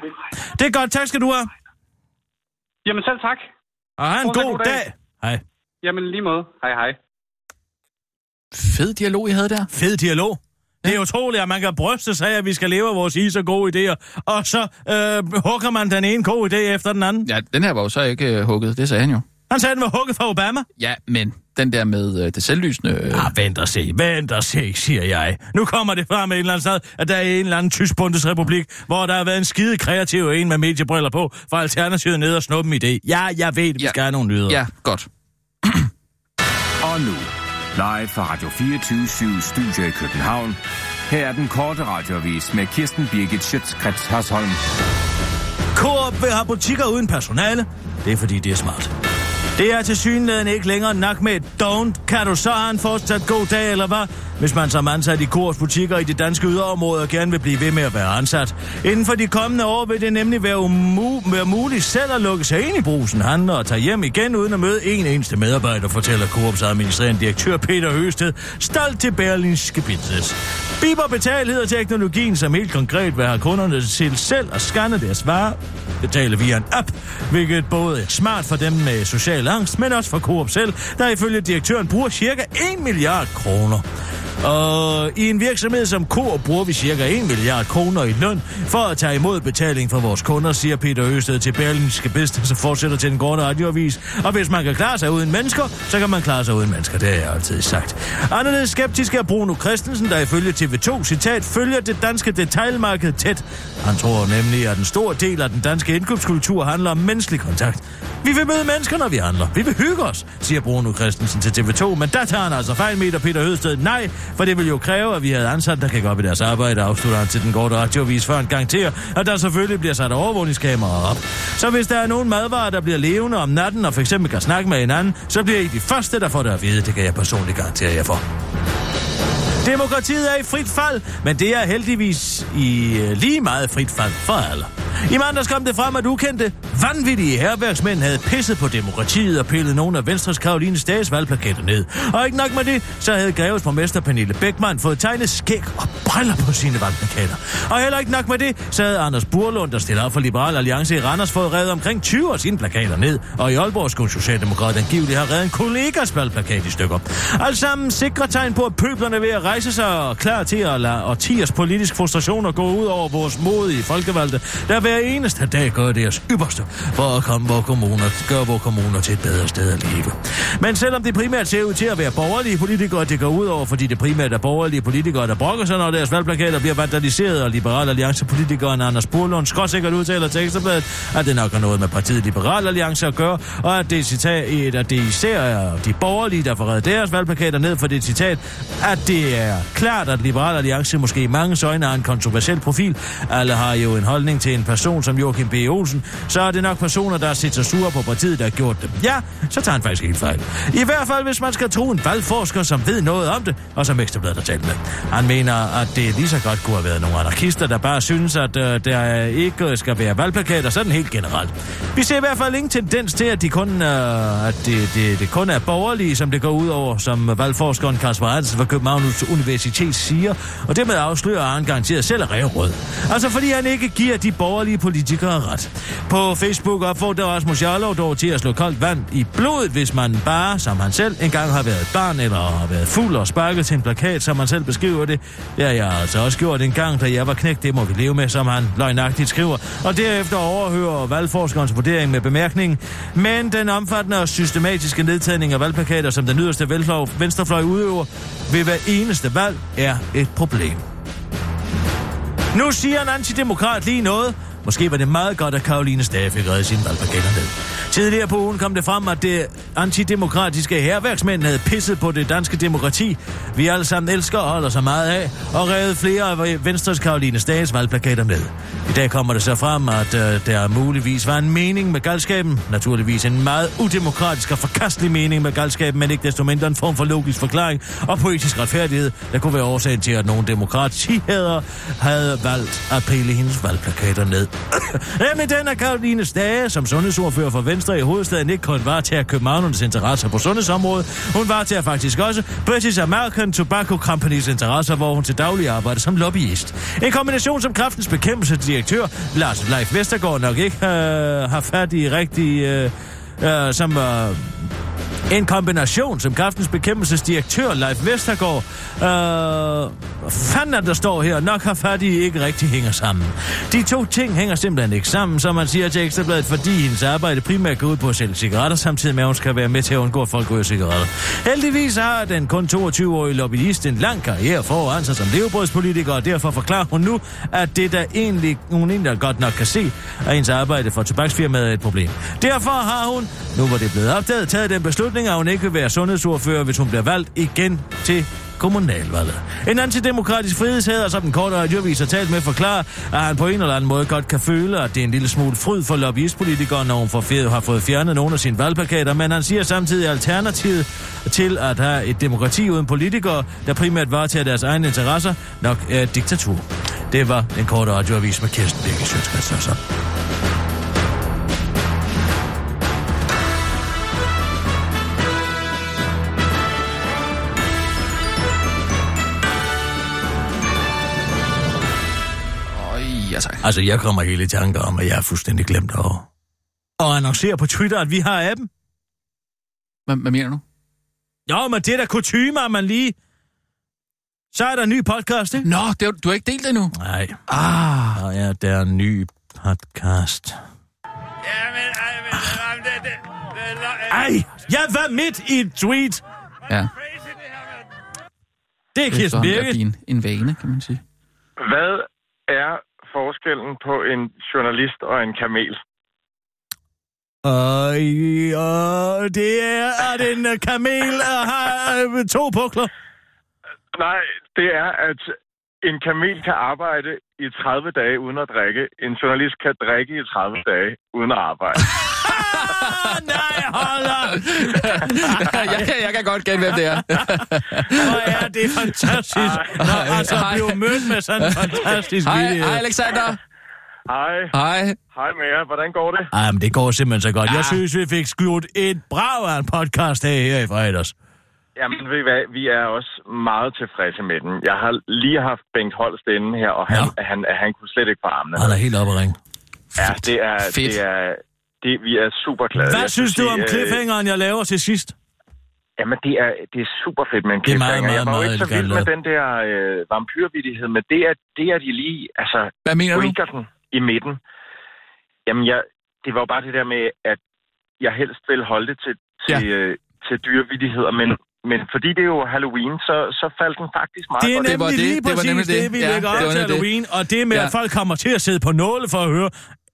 Det er godt, tak skal du have. Jamen selv tak. Og have en god god dag. dag. Hej. Jamen lige måde. Hej hej. Fed dialog, I havde der. Fed dialog. Det er utroligt, at man kan bryste sig af, at vi skal leve af vores is og gode idéer, og så øh, hugger man den ene god idé efter den anden. Ja, den her var jo så ikke øh, hugget, det sagde han jo. Han sagde, den var hugget fra Obama. Ja, men den der med øh, det selvlysende... Øh, Ah, vent og se, vent og se, siger jeg. Nu kommer det frem med et eller andet sted, at der er en eller anden tysk bundesrepublik, hvor der har været en skide kreativ en med mediebriller på, for alternativet ned og snuppe en idé. Ja, jeg ved, vi Ja. skal have nogle nyheder. ja, godt. Og nu, live fra Radio 24 Studio i København. Her er den korte radiovis med Kirsten Birgit Schøtzgrads Hasholm. Coop vil have butikker uden personale. Det er fordi, det er smart. Det er til synligheden ikke længere nok med et don't. Kan du så have en fortsat god dag, eller hvad? Hvis man som ansat i Kors butikker i de danske yderområder gerne vil blive ved med at være ansat. Inden for de kommende år vil det nemlig være, umu- være muligt selv at lukke sig ind i brusen, handle og tage hjem igen uden at møde en eneste medarbejder, fortæller Coops administrerende direktør Peter Høsted, stolt til Berlinske Business. Biber Betal hedder teknologien, som helt konkret vil have kunderne til selv at scanne deres varer betale via en app, hvilket både er smart for dem med social angst, men også for Coop selv, der ifølge direktøren bruger cirka 1 milliard kroner. Og i en virksomhed som Coop bruger vi cirka 1 milliard kroner i løn for at tage imod betaling fra vores kunder, siger Peter Østed til Berlingske Bedst, så fortsætter til den korte radioavis. Og hvis man kan klare sig uden mennesker, så kan man klare sig uden mennesker. Det har jeg altid sagt. Anderledes skeptisk er Bruno Christensen, der ifølge TV2 citat følger det danske detailmarked tæt. Han tror nemlig, at en stor del af den danske indkøbskultur handler om menneskelig kontakt. Vi vil møde mennesker, når vi handler. Vi vil hygge os, siger Bruno Christensen til TV2, men der tager han altså fejl meter Peter Høsted. Nej, for det vil jo kræve, at vi havde ansat, der kan gå op i deres arbejde, afslutter han til den korte radiovis før han garanterer, at der selvfølgelig bliver sat overvågningskameraer op. Så hvis der er nogen madvarer, der bliver levende om natten, og for eksempel kan snakke med hinanden, så bliver I de første, der får det at vide. Det kan jeg personligt garantere jer for. Demokratiet er i frit fald, men det er heldigvis i øh, lige meget frit fald for alle. I mandags kom det frem, at ukendte, vanvittige herværksmænd havde pisset på demokratiet og pillet nogle af Venstres Karoline Stages valgplakater ned. Og ikke nok med det, så havde Greves borgmester Pernille Beckmann fået tegnet skæg og briller på sine valgplakater. Og heller ikke nok med det, så havde Anders Burlund, der stiller op for Liberal Alliance i Randers, fået revet omkring 20 af sine plakater ned. Og i Aalborg skulle Socialdemokrat angiveligt have reddet en kollegas valgplakat i stykker. Alt sammen sikre tegn på, at pøblerne ved at rejse sig og klar til at lade årtiers politisk frustrationer gå ud over vores modige folkevalgte, der hver eneste dag gør deres ypperste for at komme vores kommuner, gøre vores kommuner til et bedre sted at leve. Men selvom det primært ser ud til at være borgerlige politikere, det går ud over, fordi det primært er borgerlige politikere, der brokker sig, når deres valgplakater bliver vandaliseret, og Liberal Alliance politikeren Anders Burlund skråsikkert udtaler til Ekstrabladet, at det nok har noget med partiet Liberal Alliance at gøre, og at det, citat, at det især er de borgerlige, der får reddet deres valgplakater ned for det citat, at det er klart, at Liberal Alliance måske i mange øjne er en kontroversiel profil. Alle har jo en holdning til en person som Joachim B. Olsen, så er det nok personer, der har set sig sure på partiet, der har gjort det. Ja, så tager han faktisk helt fejl. I hvert fald, hvis man skal tro en valgforsker, som ved noget om det, og som Ekstrabladet har talt med. Han mener, at det lige så godt kunne have været nogle anarkister, der bare synes, at øh, der ikke skal være valgplakater, sådan helt generelt. Vi ser i hvert fald ingen tendens til, at, de kun, øh, at det, det, det kun er borgerlige, som det går ud over, som valgforskeren Kasper Hansen fra Københavns Universitet siger, og dermed afslører han garanteret selv er rød. Altså fordi han ikke giver de borgerlige politikere ret. På Facebook opfordrer Rasmus Jarlov dog til at slå koldt vand i blodet, hvis man bare, som han selv, engang har været barn eller har været fuld og sparket til en plakat, som han selv beskriver det. Det har jeg altså også gjort en gang, da jeg var knægt. Det må vi leve med, som han løgnagtigt skriver. Og derefter overhører valgforskerens vurdering med bemærkningen. Men den omfattende og systematiske nedtagning af valgplakater, som den yderste velfløj- venstrefløj udøver, vil hver eneste valg, er et problem. Nu siger en antidemokrat lige noget. Måske var det meget godt, at Karoline Stage fik reddet sine valgplakater ned. Tidligere på ugen kom det frem, at det antidemokratiske herværksmænd havde pisset på det danske demokrati, vi alle sammen elsker og holder så meget af, og revet flere af Venstres Karoline Stages valgplakater ned. I dag kommer det så frem, at øh, der muligvis var en mening med galskaben. Naturligvis en meget udemokratisk og forkastelig mening med galskaben, men ikke desto mindre en form for logisk forklaring og poetisk retfærdighed, der kunne være årsagen til, at nogle demokratiheder havde valgt at pille hendes valgplakater ned. Jamen, den er Karoline Stage, som sundhedsordfører for Venstre i hovedstaden, ikke kun var til at Københavnernes interesser på sundhedsområdet. Hun var til at faktisk også British American Tobacco Company's interesser, hvor hun til daglig arbejder som lobbyist. En kombination som kraftens bekæmpelsesdirektør Lars Leif Vestergaard nok ikke øh, har fat i rigtig... Øh, øh, som øh, en kombination, som kraftens bekæmpelsesdirektør Leif Vestergaard, øh, fanden at der står her, nok har fat i ikke rigtig hænger sammen. De to ting hænger simpelthen ikke sammen, som man siger til Ekstrabladet, fordi hendes arbejde primært går ud på at sælge cigaretter, samtidig med at hun skal være med til at undgå, at folk ryger cigaretter. Heldigvis har den kun 22-årige lobbyist en lang karriere foran sig som levebrødspolitiker, og derfor forklarer hun nu, at det der egentlig, hun egentlig godt nok kan se, at hendes arbejde for tobaksfirmaet er et problem. Derfor har hun, nu hvor det er blevet opdaget, taget den beslutning, at hun ikke vil være sundhedsordfører, hvis hun bliver valgt igen til kommunalvalget. En antidemokratisk frihedshader, som den korte radiovis har talt med, forklarer, at han på en eller anden måde godt kan føle, at det er en lille smule fryd for lobbyistpolitikere, når hun for fjer- har fået fjernet nogle af sine valgplakater, men han siger samtidig alternativet til at have et demokrati uden politikere, der primært varetager deres egne interesser, nok er et diktatur. Det var den korte radioavis med Kirsten Birke Sjøtskrets altså. Tak. Altså, jeg kommer helt i tanke om, at jeg er fuldstændig glemt over. Og annoncerer på Twitter, at vi har appen. Hvad, hvad mener du? Jo, men det er da kutume, at man lige... Så er der en ny podcast, ikke? Nå, det, har- du har ikke delt det endnu? Nej. Ah, Og ja, der er en ny podcast. Ej, jeg var midt i et tweet. ja. Det er Det er Kirsten Birgit. blive en, en vane, kan man sige. Hvad er forskellen på en journalist og en kamel? Og, og det er, at en øh, kamel øh, har øh, to pukler. Nej, det er, at en kamel kan arbejde i 30 dage uden at drikke. En journalist kan drikke i 30 dage uden at arbejde. Nej, hold op. jeg, kan, jeg kan godt gætte, hvem det er. Hvor er det fantastisk. Nå, altså, Hej. blive mødt med sådan en fantastisk Hej, video. hej Alexander. Hej. Hej. Hej med jer. Hvordan går det? Ej, men det går simpelthen så godt. Ja. Jeg synes, vi fik skudt et brag af en podcast her, her i fredags. Jamen, ved I hvad? Vi er også meget tilfredse med den. Jeg har lige haft Bengt Holst inde her, og han, Ja. han, han kunne slet ikke få armene. Han er helt oppe at ringe. Ja, det er... Fedt. Det er det, vi er super glade. Hvad Jeg synes du sige, om øh, cliffhangeren, jeg laver til sidst? Jamen, det er, det er super fedt med en Det er meget, cliffhanger. Jeg meget, var jo meget ikke så vild med den der øh, vampyrvittighed, men det er, det er de lige... Altså, Hvad mener du? i midten. Jamen, jeg, det var jo bare det der med, at jeg helst vil holde det til, til, ja. øh, til dyrevittigheder, men, men fordi det er jo Halloween, så, så faldt den faktisk meget Det er godt. Det var nemlig det. lige Det var præcis nemlig det, det. vi Ja, lægger det op til nemlig det. Halloween. Og det med, Ja. at folk kommer til at sidde på nåle for at høre...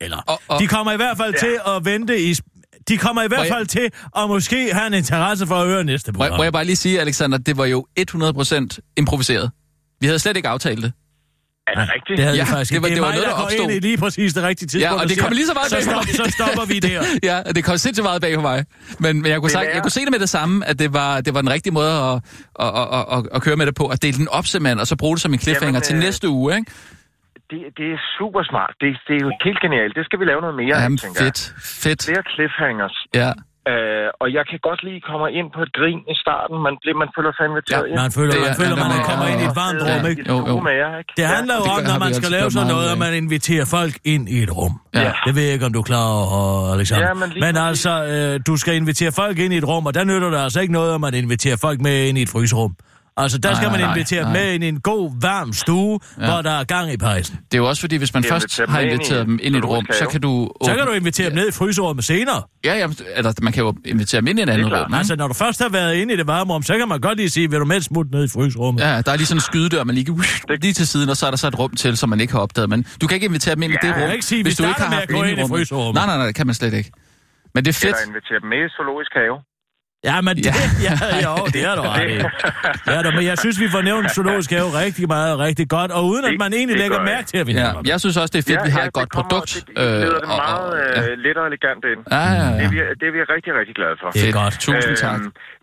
Eller, Og- og- de kommer i hvert fald til at vente i... De kommer i hvert jeg- fald til at måske have en interesse for at høre næste Må, program. må jeg bare lige sige, Alexander, det var jo 100% improviseret. Vi havde slet ikke aftalt det. Er det rigtigt? Det havde Ja, vi faktisk det var- Det det var mig, noget, der der opstod. ind i lige præcis det rigtige tidspunkt. Ja, og det siger, kommer lige så meget så, bag på stop, mig. så stopper vi der. Ja, det kom sindssygt meget bag på mig. Men, men jeg, kunne sagt, jeg kunne se det med det samme, at det var, det var den rigtige måde at, at, at, at, at, køre med det på. At dele den op simpelthen, og så bruge det som en cliffhanger Jamen, til øh, næste uge, ikke? Det, det er super smart. Det, det er jo helt genialt. Det skal vi lave noget mere af, Jamen, tænker jeg. fedt, fedt. Flere cliffhangers. Ja. Øh, og jeg kan godt lige komme ind på et grin i starten. Man, bliver, man føler sig inviteret Ja, ind. Man føler, Det er- man, føler, man, man er- kommer ind i et varmt rum, ikke? I Jo, jo. ikke? Det handler jo om, når man skal lave sådan noget, at man inviterer folk ind i et rum. Ja. Det ved jeg ikke, om du er klar over, Alexander. Ja, men lige men altså, øh, du skal invitere folk ind i et rum, og der nytter det altså ikke noget, om man inviterer folk med ind i et fryserum. Altså, der Nej, skal man nej, invitere nej. med ind i en god, varm stue, ja. hvor der er gang i pejsen. Det er jo også fordi, hvis man Jeg først har i inviteret dem ind i et rum, så kan du... Så åbne- kan du invitere dem ned i fryserummet senere. Ja, ja, eller man kan jo invitere dem ind i et andet rum. ikke? Altså, når du først har været inde i det varme rum, så kan man godt lige sige, vil du med et smut ned i fryserummet? Ja, der er lige sådan en skydedør, man lige lige til siden, og så er der så et rum til, som man ikke har opdaget. Men du kan ikke invitere dem ind i det rum, ikke sige, vi hvis du ikke har med haft at gå dem ind i rummet. fryserummet. Nej, nej, nej, det kan man slet ikke. Men det er fedt. Eller invitere dem med i zoologisk have. Ja, men det, ja. Ja. jo, det er du ret. Ja, da, men jeg synes, vi får nævnt zoologisk have rigtig meget og rigtig godt, og uden at Det- man egentlig det lægger mærke til, at vi Ja, nævner det. jeg synes også, det er fedt, vi har et det godt produkt. Det, det leder det og- meget og- ja. øh, let og elegant ind. Ja, ja, Det, er ja. vi, det er vi rigtig, rigtig glade for. Det er godt. Tusind tak.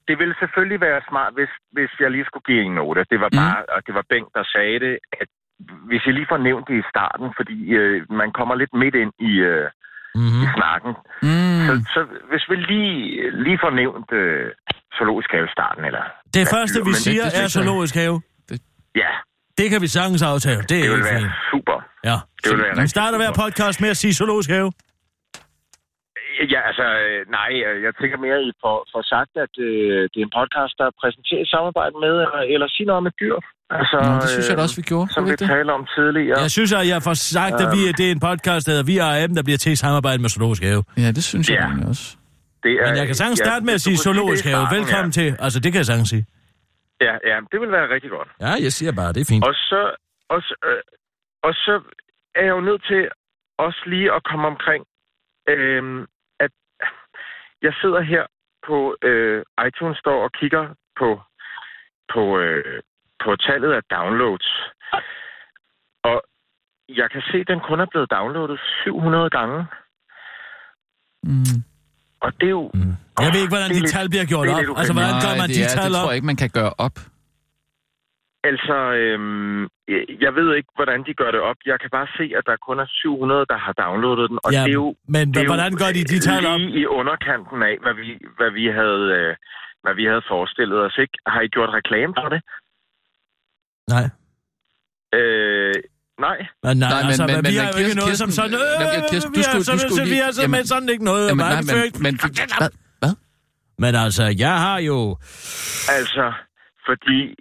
det ville selvfølgelig være smart, hvis, hvis jeg lige skulle give en note. Det var Mm. bare, og det var Bengt, der sagde det, at hvis jeg lige får nævnt det i starten, fordi øh, man kommer lidt midt ind i, øh, Mm-hmm. i snakken. Mm. Så, så hvis vi lige, lige får nævnt øh, zoologisk have starten, eller... Det første, dyr, vi siger, det er synes jeg- zoologisk have. Ja, Det kan vi sagtens aftale. Det er det ville ikke være fint. super. Ja. Det ville være Vi starter hver podcast med at sige zoologisk have. Ja, altså, øh, nej, øh, jeg tænker mere, I får, får sagt, at øh, det er en podcast, der præsenterer i samarbejde med, eller, eller siger noget om et dyr. Altså, Nå, det synes jeg da også, vi gjorde. Som vi det? talte om tidligere. Jeg synes, at jeg får sagt, at vi, det er en podcast, der hedder Vi er AM, der bliver til i samarbejde med zoologisk have. Ja, det synes jeg Ja. egentlig også. Det er, Men jeg kan sagtens ja, starte med at sige zoologisk have. starten, Velkommen til. Altså, det kan jeg sagtens sige. Ja, ja, det vil være rigtig godt. Ja, jeg siger bare, det er fint. Og så, og, så, øh, og så er jeg jo nødt til også lige at komme omkring, øh, at jeg sidder her på øh, iTunes Store og kigger på, på, øh, på tallet af downloads. Og jeg kan se, at den kun er blevet downloadet 700 gange. Mm. Og det er jo... Mm. Jeg ved ikke, hvordan Det de lidt- tal bliver gjort det op. lidt Altså, hvordan gør man det, de er, tal det op? tror jeg ikke, man kan gøre op. Altså, øhm, jeg- ved ikke, hvordan de gør det op. Jeg kan bare se, at der kun er 700, der har downloadet den. Og Ja, det er jo, men det er hvordan jo gør de de tal op? I underkanten af, hvad vi, hvad vi havde... Øh, hvad vi havde forestillet os, ikke? Har I gjort reklame for det? Nej. Øh, nej. Men nej, Nej, men- altså, men- men, vi har jo ikke noget som sådan... Øh, Jamen, Kirsten, du vi har sådan, du skulle så vi lige- har sådan, jamen- men sådan ikke noget Jamen, nej, men, markedsføring. men, hvad? Hvad? Men altså, jeg har jo Altså, fordi...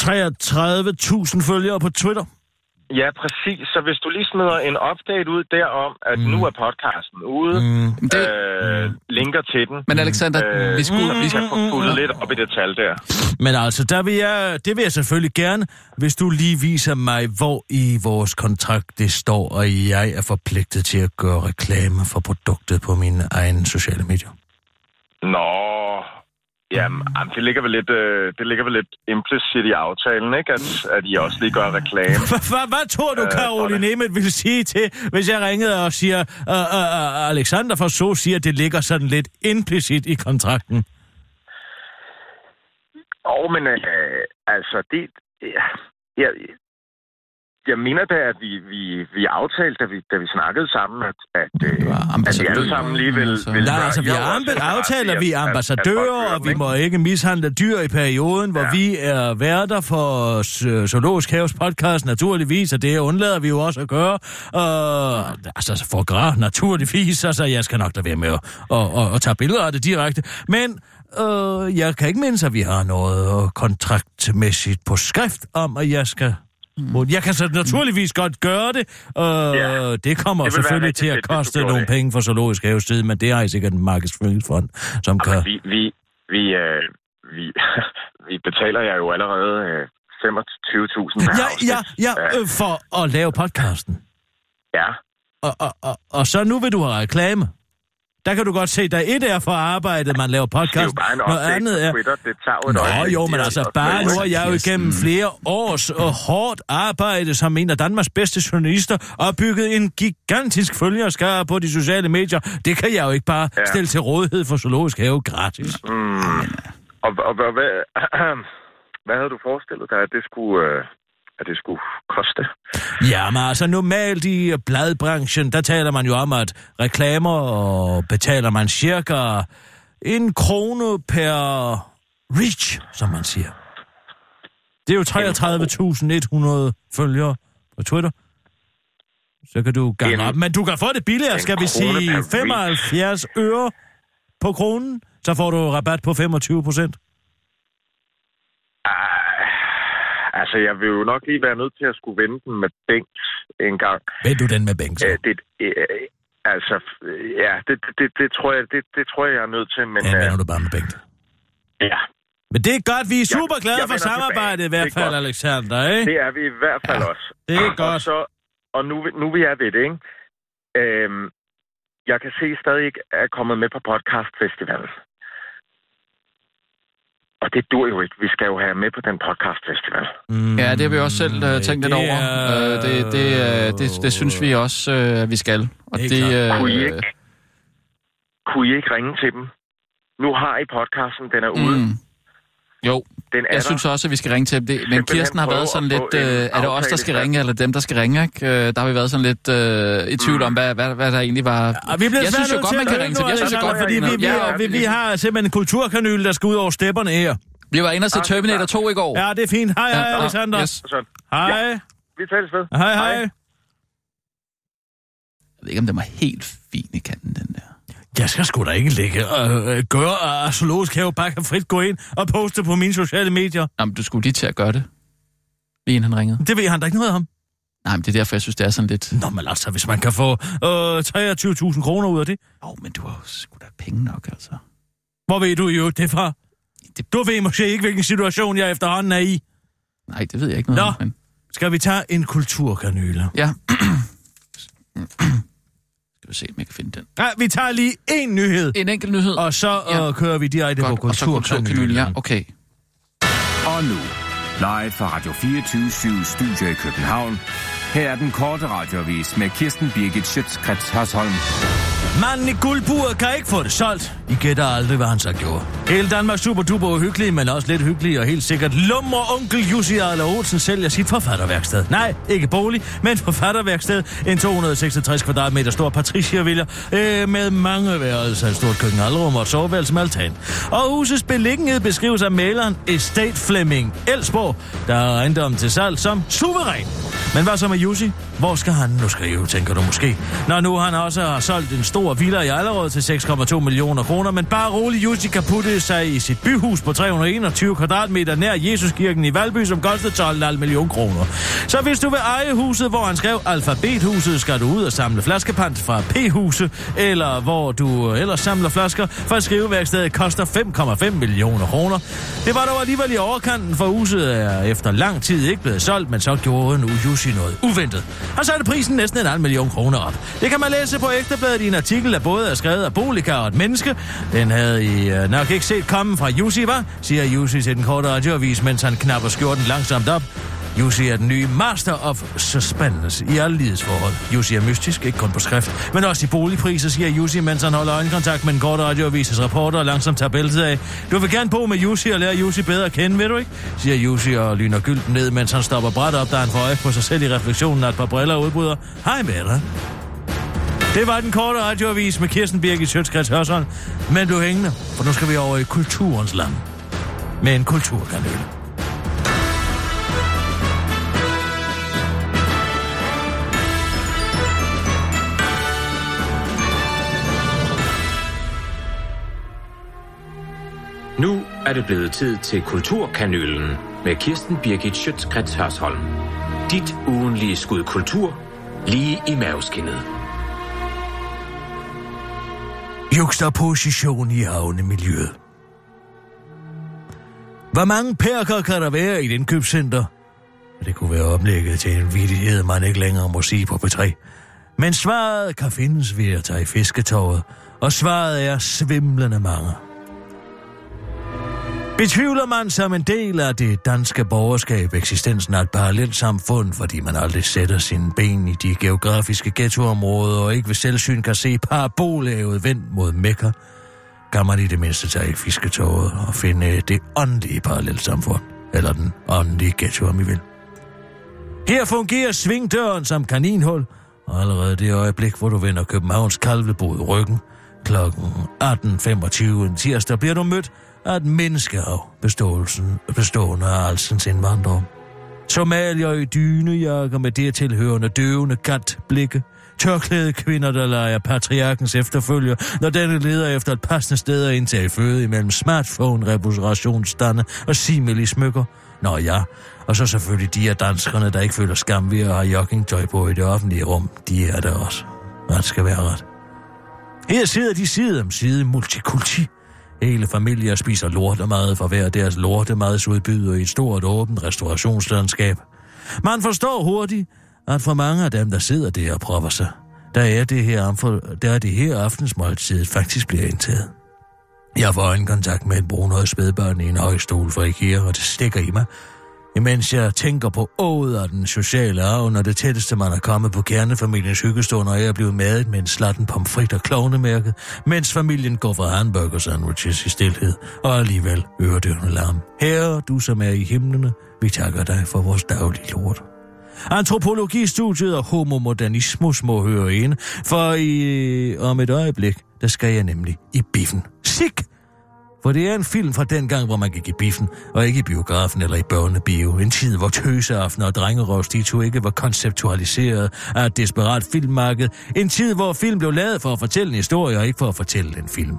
33.000 følgere på Twitter. Ja, præcis. Så hvis du lige smider en update ud derom, at mm. nu er podcasten ude, Mm. Det, øh, linker til den, men Alexander, øh, vi skulle... så vi kan få fuldet lidt op i det tal der. Men altså, der vil jeg, det vil jeg selvfølgelig gerne, hvis du lige viser mig, hvor i vores kontrakt det står, og jeg er forpligtet til at gøre reklame for produktet på mine egne sociale medier. Nå, jamen, jamen, det ligger vel lidt, øh, det ligger vel lidt implicit i aftalen, ikke? At, at I også lige gør reklame. Hvad, tror du, Øh, Caroline Nemeth ville sige til, hvis jeg ringede og siger, uh, uh, Alexander for så siger, at det ligger sådan lidt implicit i kontrakten? Og men øh, altså, det... Ja, jeg mener da, at vi, vi, vi aftalte, da vi, da vi snakkede sammen, at, at, øh, at vi alle sammen lige vil... altså. vil Nej, altså, vi i, aftaler, at- vi er at- at folk ambassadører, og vi må ikke mishandle dyr i perioden, hvor Ja. vi er værter for øh, Zoologisk Haves podcast, naturligvis, og det undlader vi jo også at gøre. Og, altså, for gras, naturligvis, altså, jeg skal nok lade være med at, at, at, at tage billeder af det direkte. Men øh, jeg kan ikke mindes, at vi har noget kontraktmæssigt på skrift om, at jeg skal... Mm. Jeg kan så naturligvis godt gøre det. Øh, Ja. det kommer Det selvfølgelig til at fedt, koste gjorde nogle det. penge for Zoologisk Haves tid, men det har I sikkert en markedsføringsfond, som kan... Jamen, vi, vi, vi, øh, vi, vi betaler jer jo allerede øh, 25.000 per Ja, ja, ja, øh, for at lave podcasten. ja. Og, og, og, og så nu vil du have reklame. Der kan du godt se, der et er for arbejdet, man laver Det er jo podcast. bare en Noget andet er... Twitter. Det tager jo Nå øjeblik. jo, men er altså bare nu har jeg jo igennem flere års og hårdt arbejde som en af Danmarks bedste journalister og bygget en gigantisk følgerskare på de sociale medier. Det kan jeg jo ikke bare Ja. stille til rådighed for Zoologisk Have gratis. Mm. Og, og, og hvad, hvad havde du forestillet dig, at det skulle, øh, at det skulle koste? Ja, men altså normalt i bladbranchen, der taler man jo om, at reklamer og betaler man cirka en krone per reach, som man siger. Det er jo 33.100 følgere på Twitter. Så kan du gange En- op. Men du kan få det billigere, skal vi sige per reach. 75 øre på kronen. Så får du rabat på 25 procent. Ah, altså, jeg vil jo nok lige være nødt til at skulle vende den med Bengt en gang. Ved du den med Bengt? så? Øh, det, øh, altså, øh, ja, det, det, det, tror jeg, det, det tror jeg, jeg er nødt til, men... Ja, øh, vender du bare med Bengt. ja, Men det er godt, vi er Jeg- super glade jeg for vender samarbejdet i hvert er fald, godt. Alexander, ikke? det er vi i hvert fald også. Det er Og godt. Så, og nu, nu vi er ved det, ikke? Øhm, jeg kan se, stadig ikke er kommet med på podcast festivalen. Og det dur jo ikke. Vi skal jo have med på den podcast festival. Mm, ja, det har vi også selv uh, tænkt lidt over. er- Uh, det, det, uh, det, det synes vi også, uh, at vi skal. Og Helt det, klart. Kunne I uh, ikke, kunne I ikke ringe til dem? Nu har I podcasten, den er ude. mm, jo, Den er jeg der. synes også, at vi skal ringe til dem. Det, men Kirsten har været sådan lidt... Uh, er det os, der skal ringe, eller dem, der skal ringe? Ikke? Uh, der har vi været sådan lidt uh, i tvivl om, hvad, hvad, hvad der egentlig var... Og vi jeg synes jo godt, man kan ringe til dem. Jeg synes jo godt, fordi vi, vi, Ja, vi, vi har simpelthen en kulturkanyle, der skal ud over stepperne her. Vi var inde og se Ah, Terminator 2 i går. Ja, det er fint. Hej, hej, Ja, Alexander. yes. Hej. vi tales ved. Hej, hej. Jeg ved ikke, om den var helt fin i kanten, den der. Jeg skal sgu da ikke lægge og øh, gøre, at Zoologisk Have bare kan frit gå ind og poste på mine sociale medier. Jamen, du skulle lige til at gøre det. Lige inden han ringede. Det ved han da ikke noget om. Nej, men det er derfor, jeg synes, det er sådan lidt... Nå, men altså, hvis man kan få øh, 23.000 kroner ud af det. Åh, oh, men du har jo sgu da penge nok, altså. Hvor ved du jo det fra? Det- Du ved måske ikke, hvilken situation jeg efterhånden er i. Nej, det ved jeg ikke noget Nå. om, men... Skal vi tage en kulturkanyle? Ja. Skal vi se, om jeg kan finde den. Ja, vi tager lige en nyhed, En enkelt nyhed. og så Ja. øh, kører vi direkte Godt, på og så kulturkanylen. kulturkanylen. Ja, okay. Og nu, live fra Radio 24 Studio i København. Her er den korte radiovis med Kirsten Birgit Schøtzgrads Hasholm. Manden i guldburet kan ikke få det solgt. I gætter aldrig, hvad han så gjorde. Hele Danmark super duper uhyggelig, men også lidt hyggelig og helt sikkert lummer onkel Jussi Arla Olsen sælger sit forfatterværksted. Nej, ikke bolig, men forfatterværksted. En 266 kvadratmeter stor Patricia-villa øh, med mange værelser, et stort køkken, alrum og et soveværelse med altan. Og husets beliggenhed beskrives af maleren Estate Fleming Elsborg, der er ejendommen til salg som suveræn. Men hvad så med Jussi? Hvor skal han nu skrive, tænker du måske? Når nu han også har solgt en stor villa i Allerød til 6,2 millioner kroner, men bare rolig Jussi kan putte sig i sit byhus på 321 kvadratmeter nær Jesuskirken i Valby, som kostede 12,5 millioner kroner. Så hvis du vil eje huset, hvor han skrev alfabethuset, skal du ud og samle flaskepant fra P-huse, eller hvor du ellers samler flasker, for skriveværkstedet koster 5,5 millioner kroner. Det var dog alligevel i overkanten, for huset er efter lang tid ikke blevet solgt, men så gjorde nu Jussi noget uventet. Han satte prisen næsten en halv million kroner op. Det kan man læse på Ekstrabladet i en artikel, der både er skrevet af Bolika og et menneske. Den havde I øh, nok ikke set komme fra Jussi, var? siger Jussi til den korte radioavis, mens han knapper skjorten langsomt op. Jussi er den nye master of suspense i alle livsforhold. Jussi er mystisk, ikke kun på skrift, men også i boligpriser, siger Jussi, mens han holder øjenkontakt med den korte radioavises reporter og langsomt tager bæltet af. Du vil gerne bo med Jussi og lære Jussi bedre at kende, ved du ikke? siger Jussi og lyner gylden ned, mens han stopper bræt op, da han får øje på sig selv i refleksionen af et par briller og udbryder. Hej med dig. Det var den korte radioavis med Kirsten Birgit Sjøtskrets Hørsholm. Men du hængende, for nu skal vi over i kulturens land. Med en kulturkanal. Nu er det blevet tid til Kulturkanylen med Kirsten Birgit Schøtzgrads Hørsholm. Dit ugenlige skud kultur lige i maveskinnet. Juxtaposition i havnemiljøet. Hvor mange perker kan der være i et indkøbscenter? Det kunne være oplægget til en vidighed, man ikke længere må sige på P3. Men svaret kan findes ved at tage i fisketåret, og svaret er svimlende mange. Betvivler man som en del af det danske borgerskab eksistensen af et parallelt samfund, fordi man aldrig sætter sine ben i de geografiske ghettoområder og ikke ved selvsyn kan se parabollavet vendt mod Mekka, kan man i det mindste tage i fisketoget og finde det åndelige parallelt samfund, eller den åndelige ghetto, om I vil. Her fungerer svingdøren som kaninhul, og allerede det øjeblik, hvor du vender Københavns kalvebod ryggen, klokken 18.25 en tirsdag, bliver du mødt af et menneskehav beståelsen, bestående af alsens indvandrere. Somalier i dynejakker med det tilhørende døvende gatblikke. Tørklæde kvinder, der leger patriarkens efterfølger, når denne leder efter et passende sted at indtage føde imellem smartphone, reparationsstande og simili smykker. Nå ja, og så selvfølgelig de af danskerne, der ikke føler skam ved at have joggingtøj på i det offentlige rum. De er der også. Hvad skal være ret. Her sidder de side om side multikulti. Hele familier spiser lortemad for hver deres lortemadsudbyder i et stort åbent restaurationslandskab. Man forstår hurtigt, at for mange af dem, der sidder der og propper sig, der er det her, der er det her aftensmåltid faktisk bliver indtaget. Jeg får kontakt med et brunhøjt spædbørn i en højstol fra IKEA, og det stikker i mig, imens jeg tænker på ået og den sociale arv, når det tætteste man er kommet på kernefamiliens hyggestund, og jeg er blevet madet med en slatten pomfrit og klovnemærke, mens familien går for hamburger sandwiches i stillhed, og alligevel øredøvende larm. Herre, du som er i himlene, vi takker dig for vores daglige lort. Antropologistudiet og homomodernismus må høre ind, for i, om et øjeblik, der skal jeg nemlig i biffen. Sik! For det er en film fra den gang, hvor man gik i biffen, og ikke i biografen eller i børnebio. En tid, hvor tøseaftener og drengerøvstito ikke var konceptualiseret af et desperat filmmarked. En tid, hvor film blev lavet for at fortælle en historie, og ikke for at fortælle en film.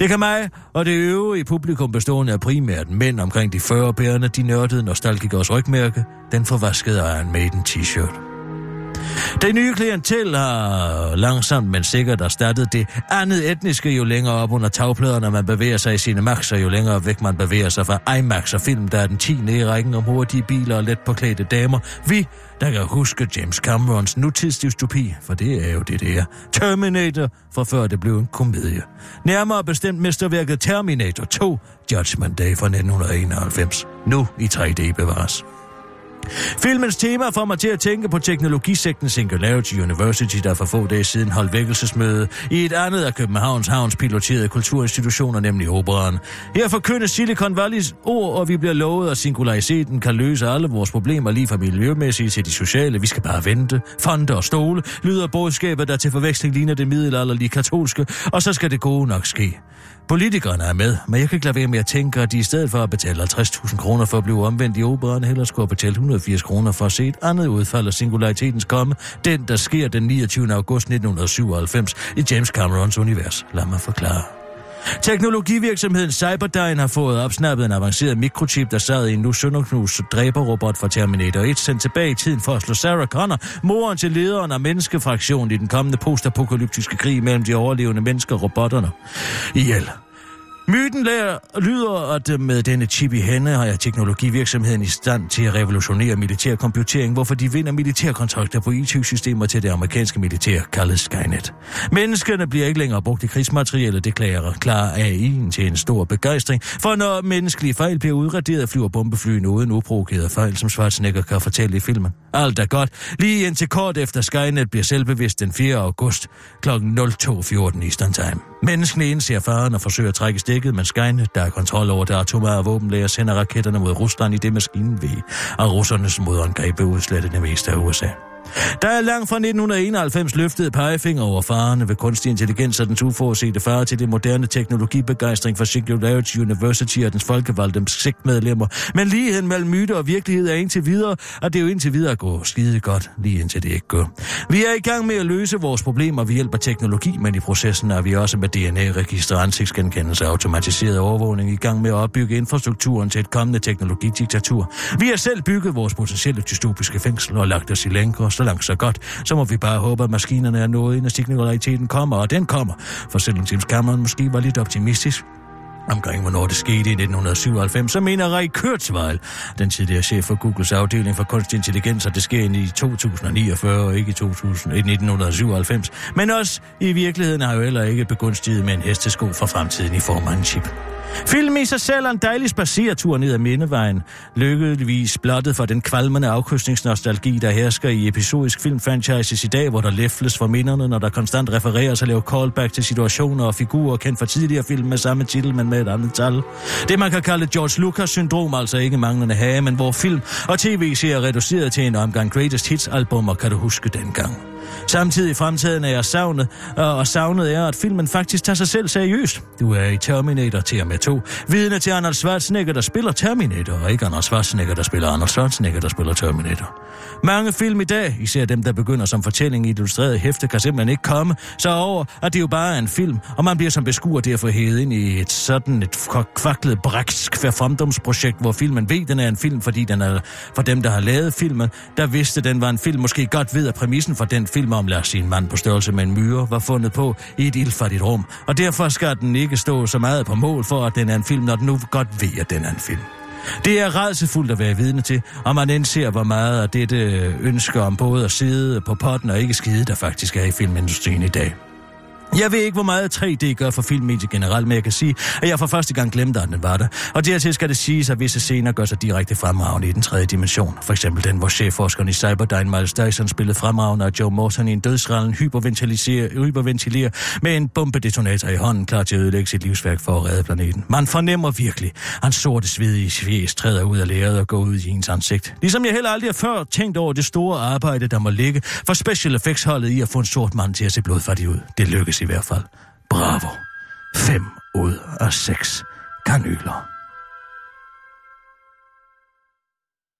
Det kan mig og det øvrige publikum bestående af primært mænd omkring de 40 bærende, de nørdede nostalgikers rygmærke, den forvaskede Iron Maiden t-shirt. Det nye klientel har langsomt, men sikkert erstattet det andet etniske, jo længere op under tagpladerne man bevæger sig i sine maxer, jo længere væk man bevæger sig fra IMAX og film, der er den 10. i rækken om hurtige biler og let påklædte damer. Vi, der kan huske James Camerons nutidsdystopi, for det er jo det, det er. Terminator, for før det blev en komedie. Nærmere bestemt mesterværket Terminator 2, Judgment Day fra 1991. Nu i 3D bevares. Filmens tema får mig til at tænke på teknologisekten Singularity University, der for få dage siden holdt vækkelsesmøde i et andet af Københavns Havns piloterede kulturinstitutioner, nemlig Operan. Her forkyndes Silicon Valleys ord, og vi bliver lovet, at singulariteten kan løse alle vores problemer, lige fra miljømæssige til de sociale. Vi skal bare vente, fonde og stole, lyder budskabet, der til forveksling ligner det middelalderlige katolske, og så skal det gode nok ske. Politikerne er med, men jeg kan ikke lade være med at tænke, at de i stedet for at betale 50.000 kroner for at blive omvendt i operan, heller skulle have betalt 180 kroner for at se et andet udfald af singularitetens komme, den der sker den 29. august 1997 i James Camerons univers. Lad mig forklare. Teknologivirksomheden Cyberdyne har fået opsnappet en avanceret mikrochip, der sad i en nu sønderknus dræberrobot fra Terminator 1, sendt tilbage i tiden for at slå Sarah Connor, moren til lederen af menneskefraktionen i den kommende postapokalyptiske krig mellem de overlevende mennesker og robotterne. Ihjel. Myten lærer, lyder, at øh, med denne chip i hænde har jeg teknologivirksomheden i stand til at revolutionere militærcomputering, hvorfor de vinder militærkontrakter på IT-systemer til det amerikanske militær, kaldet Skynet. Menneskerne bliver ikke længere brugt i krigsmateriale, det klarer klar AI'en til en stor begejstring, for når menneskelige fejl bliver udraderet, flyver bombeflyene uden uprovokerede fejl, som Schwarzenegger kan fortælle i filmen. Alt er godt, lige indtil kort efter Skynet bliver selvbevidst den 4. august kl. 02.14 Eastern Time. Menneskene indser faren og forsøger at trække stikket, men Skynet, der er kontrol over det atomare våbenlæger, sender raketterne mod Rusland i det maskinen ved, og russernes modangreb vil udslette det meste af USA. Der er langt fra 1991 løftet pegefinger over farerne ved kunstig intelligens og den uforudsete fare til det moderne teknologibegejstring for Singularity University og dens folkevalgte sigtmedlemmer. Men ligheden mellem myte og virkelighed er indtil videre, og det er jo indtil videre går skide godt, lige indtil det ikke går. Vi er i gang med at løse vores problemer ved hjælp af teknologi, men i processen er vi også med DNA-register, ansigtsgenkendelse og automatiseret overvågning i gang med at opbygge infrastrukturen til et kommende teknologidiktatur. Vi har selv bygget vores potentielle dystopiske fængsel og lagt os i længere så langt så godt, så må vi bare håbe, at maskinerne er nået, inden signaliteten kommer, og den kommer. For selvom James Cameron måske var lidt optimistisk, Omkring hvornår det skete i 1997, så mener Ray Kurzweil, den tidligere chef for Googles afdeling for kunstig intelligens, at det sker i 2049 og ikke i 2000, 1997. Men også i virkeligheden har jo heller ikke begunstiget med en hestesko for fremtiden i form af en chip. Film i sig selv er en dejlig spacertur ned ad Mindevejen, lykkeligvis blottet for den kvalmende afkrydsningsnostalgi, der hersker i episodisk filmfranchises i dag, hvor der læfles for minderne, når der konstant refereres og laver callback til situationer og figurer kendt fra tidligere film med samme titel, men med et andet tal. Det man kan kalde George Lucas-syndrom, altså ikke manglende hage, men hvor film og tv-serier reduceret til en omgang greatest hits-album, og kan du huske dengang. Samtidig fremtiden er jeg savnet, og savnet er, at filmen faktisk tager sig selv seriøst. Du er i Terminator til og med to. Vidne til Arnold Schwarzenegger, der spiller Terminator, og ikke Arnold Schwarzenegger, der spiller Arnold Schwarzenegger, der spiller Terminator. Mange film i dag, især dem, der begynder som fortælling i illustreret hæfte, kan simpelthen ikke komme så over, at det jo bare er en film, og man bliver som beskuer derfor hævet ind i et sådan et kvaklet braksk fremdomsprojekt, hvor filmen ved, den er en film, fordi den er for dem, der har lavet filmen, der vidste, den var en film, måske godt ved, at præmissen for den film om, Lars sin mand på størrelse med en myre, var fundet på i et ildfattigt rum, og derfor skal den ikke stå så meget på mål for, at den er en film, når den nu godt ved, at den er en film. Det er redselsfuldt at være vidne til, og man indser, hvor meget af dette ønsker om både at sidde på potten og ikke skide, der faktisk er i filmindustrien i dag. Jeg ved ikke, hvor meget 3D gør for filmmediet generelt, men jeg kan sige, at jeg for første gang glemte, at den var der. Og dertil skal det siges, at visse scener gør sig direkte fremragende i den tredje dimension. For eksempel den, hvor chefforskeren i Cyberdyne Miles Dyson spillede fremragende, og Joe Morton i en dødsrallen hyperventilerer hyperventilerer med en bombedetonator i hånden, klar til at ødelægge sit livsværk for at redde planeten. Man fornemmer virkelig, at hans sorte svedige fjes træder ud af læret og går ud i ens ansigt. Ligesom jeg heller aldrig har før tænkt over det store arbejde, der må ligge for special effects holdet i at få en sort mand til at se blodfattig ud. Det lykkes i hvert fald. Bravo. 5 ud af 6 kanyler.